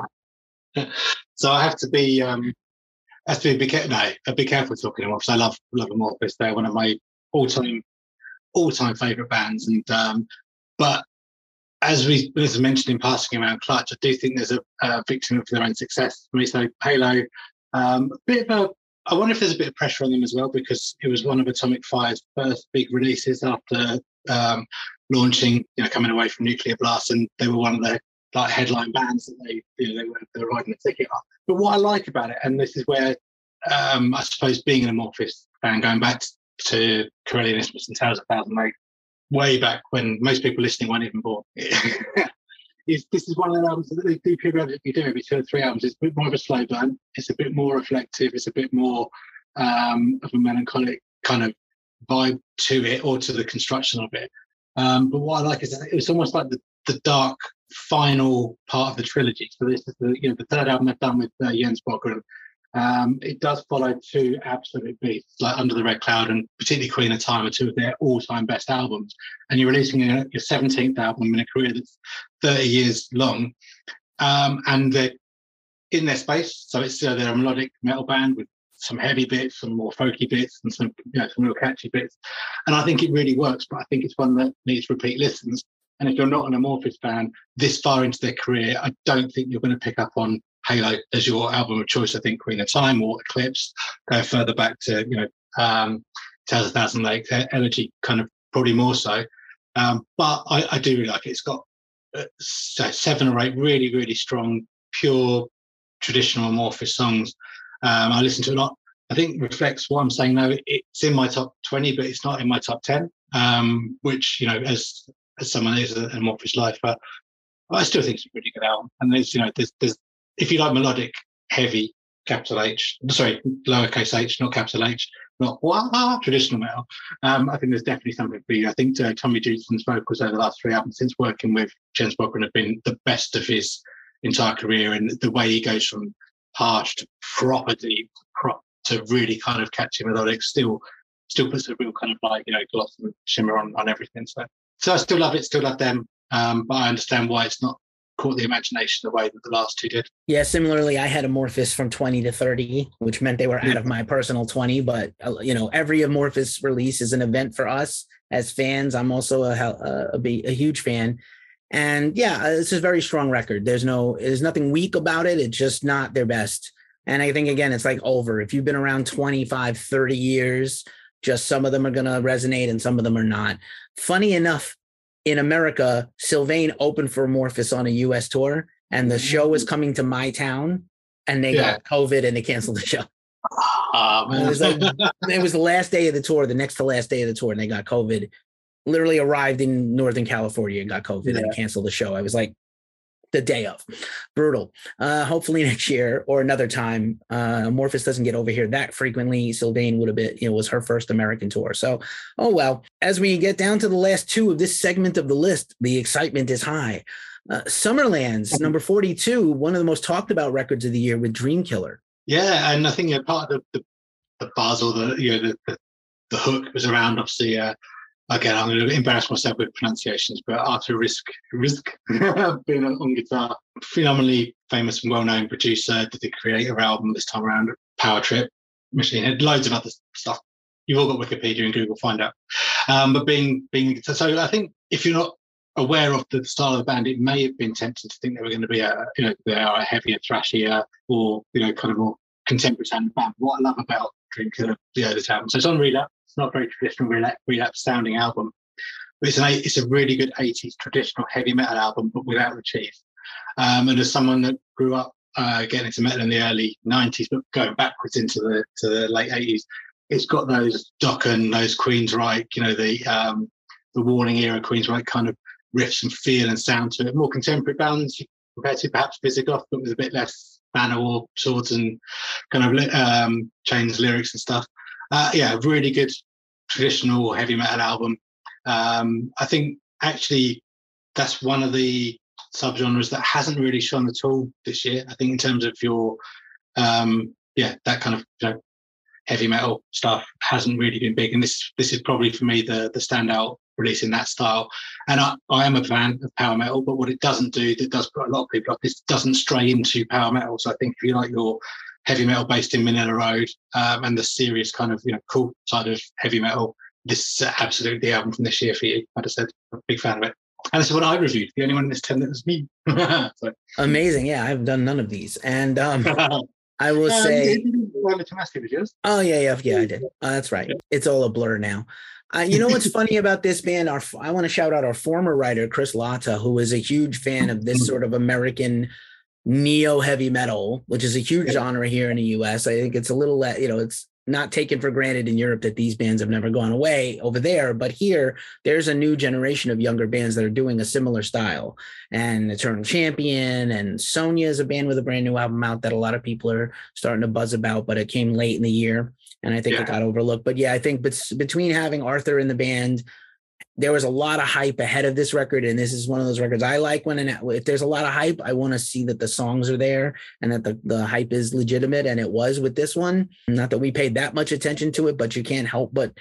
so I have to be um, has to be be careful. No, be careful talking Amorphis. I love love Amorphis. They're one of my all time all time favorite bands. And um, but as we as mentioned in passing around Clutch, I do think there's a, a victim of their own success. For me, so Halo, um, a bit of a. I wonder if there's a bit of pressure on them as well because it was one of Atomic Fire's first big releases after um, launching, you know, coming away from Nuclear Blast, and they were one of the like headline bands that they, you know, they were, they were riding the ticket on. But what I like about it, and this is where um, I suppose being an Amorphis fan, going back to Karelian Isthmus and Tales of Thousand Lakes, way back when most people listening weren't even born. is this is one of the albums that they do periodically do every two or three albums. It's a bit more of a slow burn. It's a bit more reflective. It's a bit more um, of a melancholic kind of vibe to it or to the construction of it. Um, but what I like is it's almost like the, the dark final part of the trilogy. So this is the you know the third album I've done with uh, Jens Bogren. Um, it does follow two absolute beasts, like Under the Red Cloud and particularly Queen of Time, are two of their all-time best albums. And you're releasing a, your 17th album in a career that's 30 years long, um, and they're in their space. So it's uh, they're a melodic metal band with some heavy bits, some more folky bits, and some you know some real catchy bits. And I think it really works. But I think it's one that needs repeat listens. And if you're not an Amorphis fan this far into their career, I don't think you're going to pick up on Halo as your album of choice. I think Queen of Time or Eclipse go further back to you know um, Tales of Thousand Lakes, Elegy kind of probably more so. Um, but I, I, do really like it. It's got uh, seven or eight really really strong, pure traditional Amorphis songs. Um, I listen to a lot. I think reflects what I'm saying now. It's in my top 20, but it's not in my top 10. Um, which you know, as as someone who's an life, but I still think it's a pretty good album. And there's you know, there's there's if you like melodic, heavy, capital H, sorry, lowercase h, not capital H, not wah, traditional metal. Um, I think there's definitely something for you. I think uh, Tomi Joutsen's vocals over the last three albums since working with Jens Bogren have been the best of his entire career. And the way he goes from harsh to proper deep to really kind of catchy melodic still still puts a real kind of like, you know, gloss and shimmer on, on everything. So so I still love it, still love them. Um, but I understand why it's not caught the imagination the way that the last two did.
Yeah, similarly, I had Amorphis from 20 to 30, which meant they were out of my personal 20. But, uh, you know, every Amorphis release is an event for us as fans. I'm also a, a, a, a huge fan. And yeah, uh, it's a very strong record. There's no, there's nothing weak about it. It's just not their best. And I think, again, it's like over. If you've been around 25, 30 years, just some of them are going to resonate and some of them are not. Funny enough, in America, Sylvaine opened for Amorphis on a US tour, and the show was mm. coming to my town, and they yeah. got COVID and they canceled the show.
Oh,
it, was like, it was the last day of the tour, the next to last day of the tour, and they got COVID. Literally arrived in Northern California and got COVID yeah. and canceled the show. I was like, the day of. Brutal. Uh, hopefully next year or another time. Uh, Amorphis doesn't get over here that frequently. Sylvaine would have been, you know, was her first American tour. So, oh well. As we get down to the last two of this segment of the list, the excitement is high. Uh, Sumerlands, mm-hmm. number 42, one of the most talked about records of the year with Dreamkiller.
Yeah, and I think a part of the, the, the buzz or the, you know, the, the, the hook was around obviously uh, again, I'm going to embarrass myself with pronunciations, but Arthur Rizk, Rizk being on guitar, phenomenally famous and well-known producer, did the creator album this time around, Power Trip, Machine Head, loads of other stuff. You've all got Wikipedia and Google, find out. Um, but being being so, I think if you're not aware of the style of the band, it may have been tempting to think they were going to be a you know they are a heavier, thrashier, or you know kind of more contemporary sounding band. What I love about Dreamkiller, the other album, so it's on Relapse not a very traditional relapse, sounding album. But it's, an, it's a really good 80s traditional heavy metal album, but without the cheese. Um, and as someone that grew up uh, getting into metal in the early 90s, but going backwards into the to the late 80s, it's got those Dokken, those Queensryche, you know, the um, the Warning era Queensryche kind of riffs and feel and sound to it. More contemporary bands compared to perhaps Visigoth, but with a bit less banner war swords and kind of um, chains lyrics and stuff. Uh, yeah, really good traditional heavy metal album. Um, I think actually that's one of the subgenres that hasn't really shone at all this year. I think in terms of your um, yeah, that kind of you know, heavy metal stuff hasn't really been big. And this this is probably for me the the standout release in that style. And I, I am a fan of power metal, but what it doesn't do that does put a lot of people off, this doesn't stray into power metal. So I think if you like your heavy metal based in Manilla Road um, and the serious kind of you know cool side of heavy metal. This is absolutely the album from this year for you. Like I said, I'm a big fan of it. And this is what I reviewed. The only one in this 10 that was me. so,
Amazing. Yeah, I've done none of these. And um, I will
um,
say,
you didn't go over to Massive, did yours?
oh, yeah, yeah, yeah, I did. Uh, that's right. It's all a blur now. Uh, you know what's funny about this band? Our I want to shout out our former writer, Chris Latta, who is a huge fan of this sort of American neo heavy metal, which is a huge genre here in the US. I think it's a little, le- you know, it's not taken for granted in Europe that these bands have never gone away over there. But here, there's a new generation of younger bands that are doing a similar style. And Eternal Champion and Sonja is a band with a brand new album out that a lot of people are starting to buzz about, but it came late in the year. And I think
Yeah.
it got overlooked. But yeah, I think bet- between having Arthur in the band, there was a lot of hype ahead of this record, and this is one of those records I like. When and if there's a lot of hype, I want to see that the songs are there and that the, the hype is legitimate, and it was with this one. Not that we paid that much attention to it, but you can't help but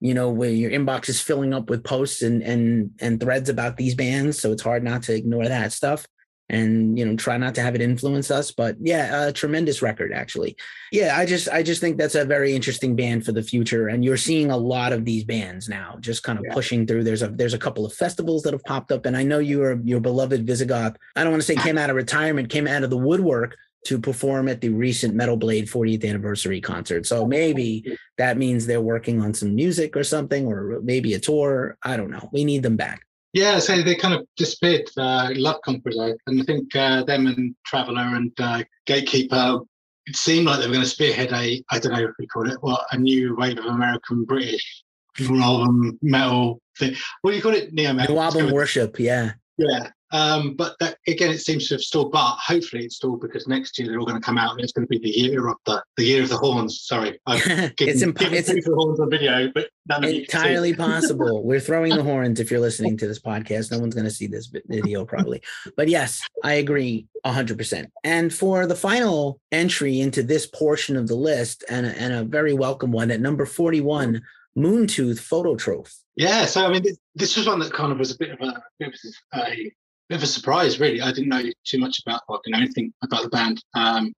you know when your inbox is filling up with posts and and and threads about these bands, so it's hard not to ignore that stuff and you know try not to have it influence us but yeah a tremendous record actually. Yeah i just i just think that's a very interesting band for the future and you're seeing a lot of these bands now just kind of
Yeah.
pushing through. There's a there's a couple of festivals that have popped up and i know you are your beloved visigoth i don't want to say came out of retirement came out of the woodwork to perform at the recent metal blade 40th anniversary concert. So maybe that means they're working on some music or something or maybe a tour. I don't know. We need them back
Yeah, so they kind of disappeared. Uh, Love Conquerors, and I think uh, them and Traveller and uh, Gatekeeper. It seemed like they were going to spearhead a, I don't know if we call it, what a new wave of American British album metal thing. What do you call it? Neo metal.
new album worship yeah
Yeah. Um, but that, again, it seems to have stalled. But hopefully, it's stalled because next year they're all going to come out, and it's going to be the year of the the year of the horns. Sorry, given,
it's imp-
given
it's
the horns on video, but none of you can see.
entirely possible. We're throwing the horns if you're listening to this podcast. No one's going to see this video probably. But yes, I agree 100%. And for the final entry into this portion of the list, and a, and a very welcome one at number 41, Moontooth Phototroph.
Yeah, so I mean, this, this was one that kind of was a bit of a, bit of a, a bit of a surprise, really. I didn't know too much about, or didn't know anything about the band um,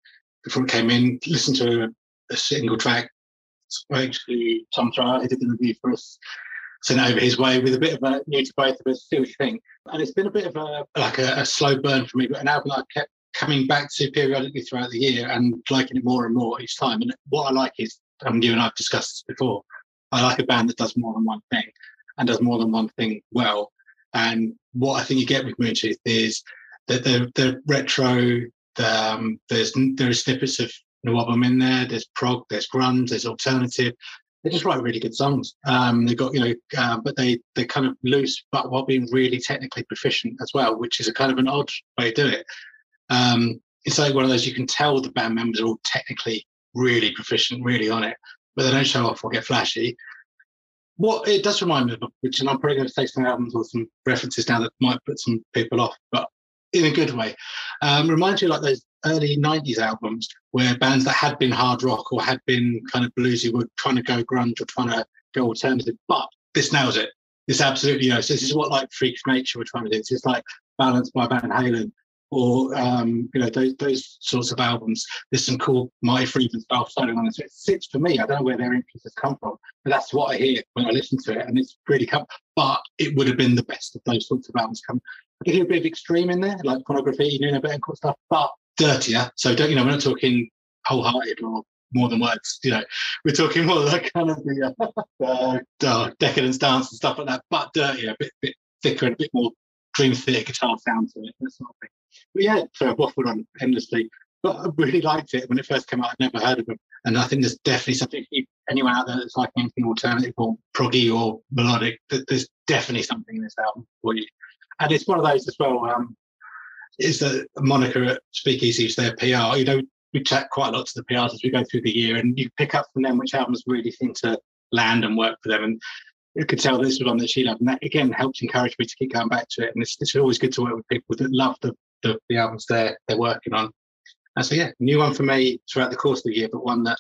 before it came in. Listened to a, single track, spoke to Tom Trower, who did the review for us, sent it over his way with a bit of a new to both of us, see what you think. And it's been a bit of a like a, a slow burn for me, but an album I kept coming back to periodically throughout the year and liking it more and more each time. And what I like is, um, you and I've discussed this before. I like a band that does more than one thing and does more than one thing well. And what I think you get with Moontooth is that the the retro, the, um, there's there are snippets of Nawabum in there. There's prog, there's grunge, there's alternative. They just write really good songs. Um, they got you know, uh, but they they kind of loose, but while being really technically proficient as well, which is a kind of an odd way to do it. Um, it's like one of those you can tell the band members are all technically really proficient, really on it, but they don't show off or get flashy. What it does remind me of, which and I'm probably going to say some albums or some references now that might put some people off, but in a good way. Um, reminds you like those early 90s albums where bands that had been hard rock or had been kind of bluesy were trying to go grunge or trying to go alternative. But this nails it. This absolutely, you know, so this is what like Freaks Nature were trying to do. It's just like Balance by Van Halen or, um, you know, those, those sorts of albums. There's some cool Marty Friedman style soloing on it. So it sits for me. I don't know where their influences come from, but that's what I hear when I listen to it. And it's really come, but it would have been the best of those sorts of albums come. I hear a bit of extreme in there, like Pornograffitti, Nuno Bettencourt stuff, but dirtier. So don't you know? We're not talking wholehearted or more than words. You know, we're talking more like kind of the uh, uh, decadence dance and stuff like that, but dirtier, a bit, bit thicker and a bit more dream theater guitar sound to it, that sort of thing. But yeah, so I've waffled on endlessly. But I really liked it when it first came out. I'd never heard of them, and I think there's definitely something. If anyone out there that's like anything alternative or proggy or melodic, that there's definitely something in this album for you. And it's one of those as well. Um, is the moniker at Speakeasy is their PR. You know, we chat quite a lot to the PRs as we go through the year, and you pick up from them which albums really seem to land and work for them. And could tell this was one that she loved, and that again helps encourage me to keep going back to it. And it's, it's always good to work with people that love the the, the albums they're they're working on. And so yeah, new one for me throughout the course of the year, but one that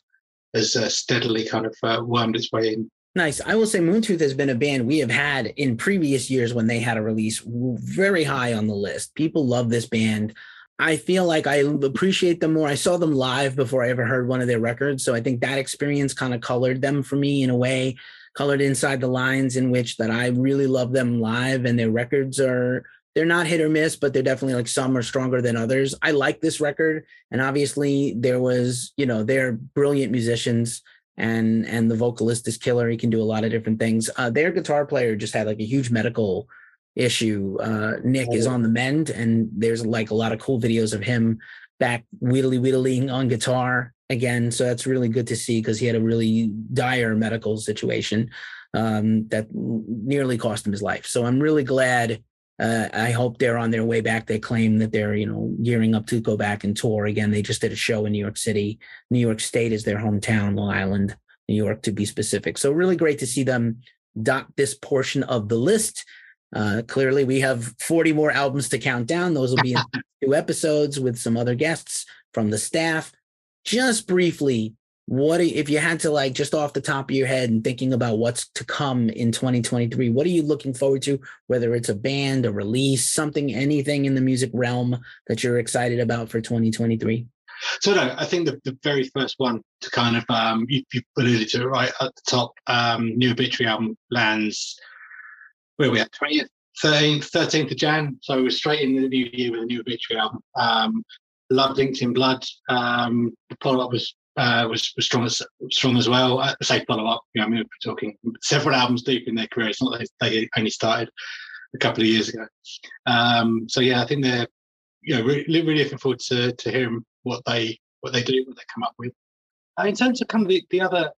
has uh, steadily kind of uh, wormed its way in.
Nice. I will say Moontooth has been a band we have had in previous years when they had a release very high on the list. People love this band. I feel like I appreciate them more. I saw them live before I ever heard one of their records. So I think that experience kind of colored them for me in a way, colored inside the lines in which that I really love them live and their records are they're not hit or miss, but they're definitely like some are stronger than others. I like this record. And obviously there was, you know, they're brilliant musicians and and the vocalist is killer. He can do a lot of different things. Uh, their guitar player just had like a huge medical issue. Uh, Nick is on the mend, and there's like a lot of cool videos of him back wheedly wheedling on guitar again. So that's really good to see because he had a really dire medical situation um, that nearly cost him his life. So I'm really glad. Uh, I hope they're on their way back. They claim that they're, you know, gearing up to go back and tour again. They just did a show in New York City. New York State is their hometown, Long Island, New York to be specific. So really great to see them dot this portion of the list. Uh, clearly, we have 40 more albums to count down. Those will be in two episodes with some other guests from the staff. Just briefly, what if you had to like just off the top of your head and thinking about what's to come in 2023? What are you looking forward to? Whether it's a band, a release, something, anything in the music realm that you're excited about for 2023?
So no, I think the, the very first one to kind of um, you, you alluded to it right at the top. Um, new obituary album lands where we at 20th, 13th, 13th of Jan. So we're straight in the new year with a new obituary album. Um, Love Linked in Blood. Um, the follow up was uh, was, was strong as strong as well. Uh, say follow up. You know, I mean, we're talking several albums deep in their career. It's not that they only started a couple of years ago. Um, so yeah, I think they're you know really, really looking forward to to hearing what they what they do, what they come up with. In terms of kind of the, the other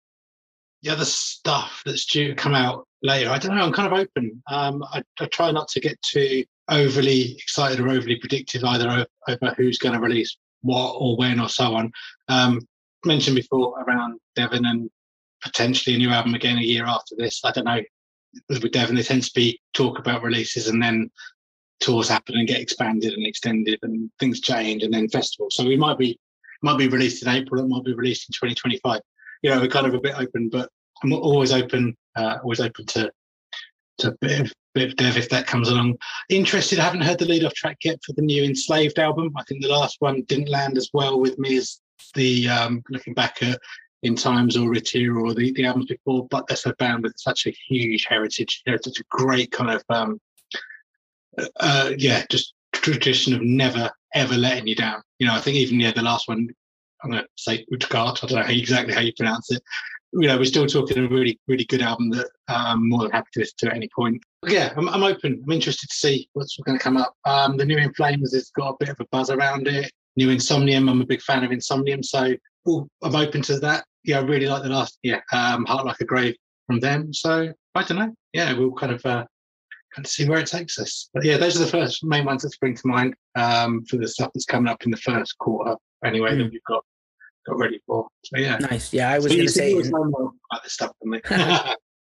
the other stuff that's due to come out later. I don't know. I'm kind of open. Um, I, I, try not to get too overly excited or overly predictive either over, who's going to release what or when or so on. Um, mentioned before around Devin and potentially a new album again a year after this. I don't know. With Devin, there tends to be talk about releases and then tours happen and get expanded and extended and things change and then festivals. So we might be might be released in April. It might be released in 2025. You know, we're kind of a bit open, but I'm always open, uh, always open to to a bit bit dev if that comes along. Interested, I haven't heard the lead off track yet for the new Enslaved album. I think the last one didn't land as well with me as the um, looking back at In Times or Retire or the, the albums before, but that's a band with such a huge heritage. You know, such a great kind of um, uh, yeah, just tradition of never ever letting you down. You know, I think even yeah, the last one I'm going to say Utgard. I don't know exactly how you pronounce it you know, we're still talking a really, really good album that I'm um, more than happy to listen to at any point. But yeah, I'm, I'm, open. I'm interested to see what's going to come up. Um, the new In Flames has got a bit of a buzz around it. New Insomnium, I'm a big fan of Insomnium, so ooh, I'm open to that. Yeah, I really like the last, yeah, um, Heart Like a Grave from them. So I don't know. Yeah, we'll kind of uh, kind of see where it takes us. But yeah, those are the first main ones that spring to mind um, for the stuff that's coming up in the first quarter. Anyway, mm. that we've got got ready for. So yeah,
nice. Yeah, I was so going to say
about this stuff me.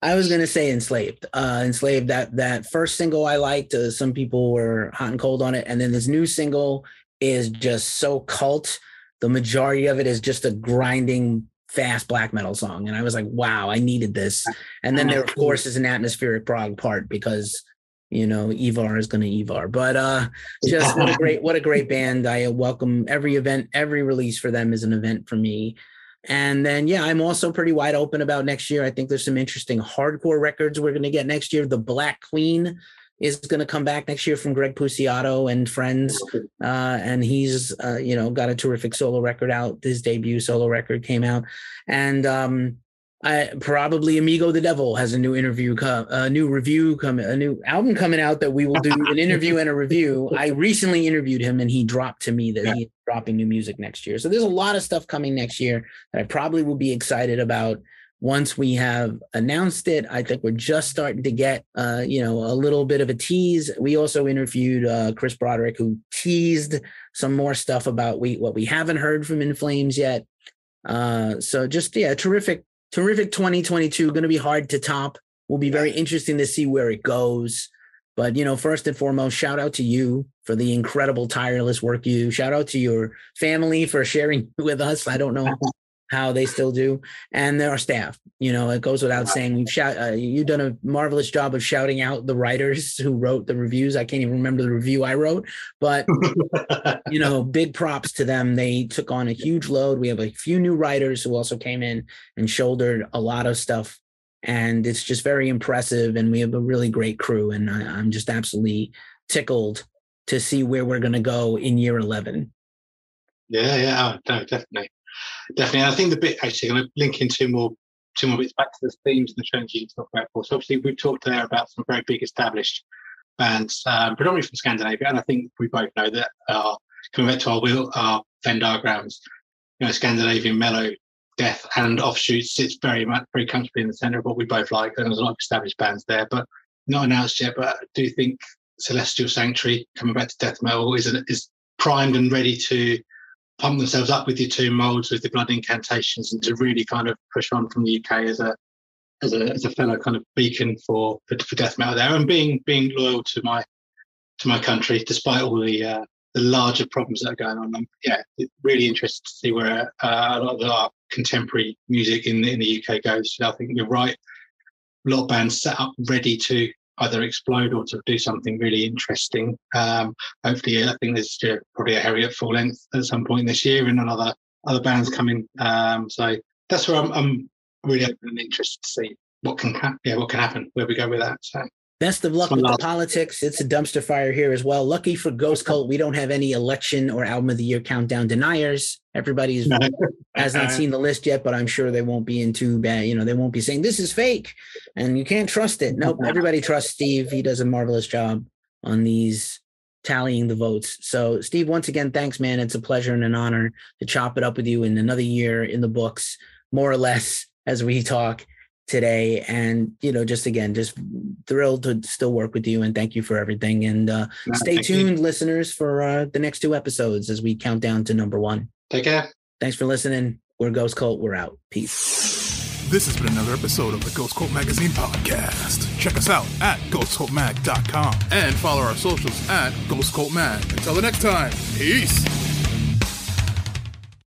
I was gonna say enslaved. Uh, enslaved. That that first single I liked. Uh, some people were hot and cold on it, and then this new single is just so cult. The majority of it is just a grinding, fast black metal song, and I was like, wow, I needed this. And then there, of course, is an atmospheric prog part because you know Ivar is going to Ivar. But uh, just what a great what a great band. I welcome every event, every release for them is an event for me. And then yeah, I'm also pretty wide open about next year. I think there's some interesting hardcore records we're going to get next year. The Black Queen is going to come back next year from Greg Puciato and friends, uh, and he's uh, you know got a terrific solo record out. His debut solo record came out, and um, I probably Amigo the Devil has a new interview, a new review coming, a new album coming out that we will do an interview and a review. I recently interviewed him and he dropped to me that yeah. he's dropping new music next year. So there's a lot of stuff coming next year that I probably will be excited about once we have announced it. I think we're just starting to get, uh, you know, a little bit of a tease. We also interviewed uh, Chris Broderick, who teased some more stuff about we what we haven't heard from In Flames yet. Uh, so just yeah, terrific terrific 2022 going to be hard to top. Will be very interesting to see where it goes. But you know first and foremost shout out to you for the incredible tireless work you shout out to your family for sharing with us. I don't know how they still do, and our staff. You know, it goes without saying. We've shout. Uh, you've done a marvelous job of shouting out the writers who wrote the reviews. I can't even remember the review I wrote, but you know, big props to them. They took on a huge load. We have a few new writers who also came in and shouldered a lot of stuff, and it's just very impressive. And we have a really great crew, and I, I'm just absolutely tickled to see where we're going to go in year 11.
Yeah, yeah, no, definitely, definitely. And I think the bit actually going to link in two more, two more bits back to the themes and the trends you talked about. So obviously we've talked there about some very big established bands, um, predominantly from Scandinavia, and I think we both know that uh, coming back to our wheel, our Venn diagrams, you know, Scandinavian mellow death and offshoots sits very much very comfortably in the center of what we both like. And there's a lot of established bands there, but not announced yet. But I do think Celestial Sanctuary coming back to death metal is is primed and ready to pump themselves up with your Tomb Molds with the blood incantations and to really kind of push on from the UK as a as a as a fellow kind of beacon for for, for death metal there and being being loyal to my to my country despite all the uh, the larger problems that are going on. I'm, yeah, really interested to see where uh, a lot of our contemporary music in in the UK goes. I think you're right. A lot of bands set up ready to either explode or to do something really interesting. Um, hopefully, I think there's probably a Heriot full length at some point this year, and another other bands coming. Um, so that's where I'm, I'm really open and interested to see what can yeah what can happen where we go with that. So
Best of luck with the politics. It's a dumpster fire here as well. Lucky for Ghost Cult, we don't have any election or album of the year countdown deniers. Everybody's has not seen the list yet, but I'm sure they won't be in too bad. You know, they won't be saying this is fake and you can't trust it. Nope. Everybody trusts Steve. He does a marvelous job on these tallying the votes. So, Steve, once again, thanks, man. It's a pleasure and an honor to chop it up with you in another year in the books, more or less, as we talk today. And you know just again just thrilled to still work with you and thank you for everything. And uh, no, stay tuned you. listeners for uh, the next two episodes as we count down to number one.
Take care.
Thanks for listening. We're ghost cult. We're out. Peace.
This has been another episode of the Ghost Cult Magazine podcast. Check us out at ghostcultmag.com and follow our socials at Ghost Cult Mag. Until the next time, peace.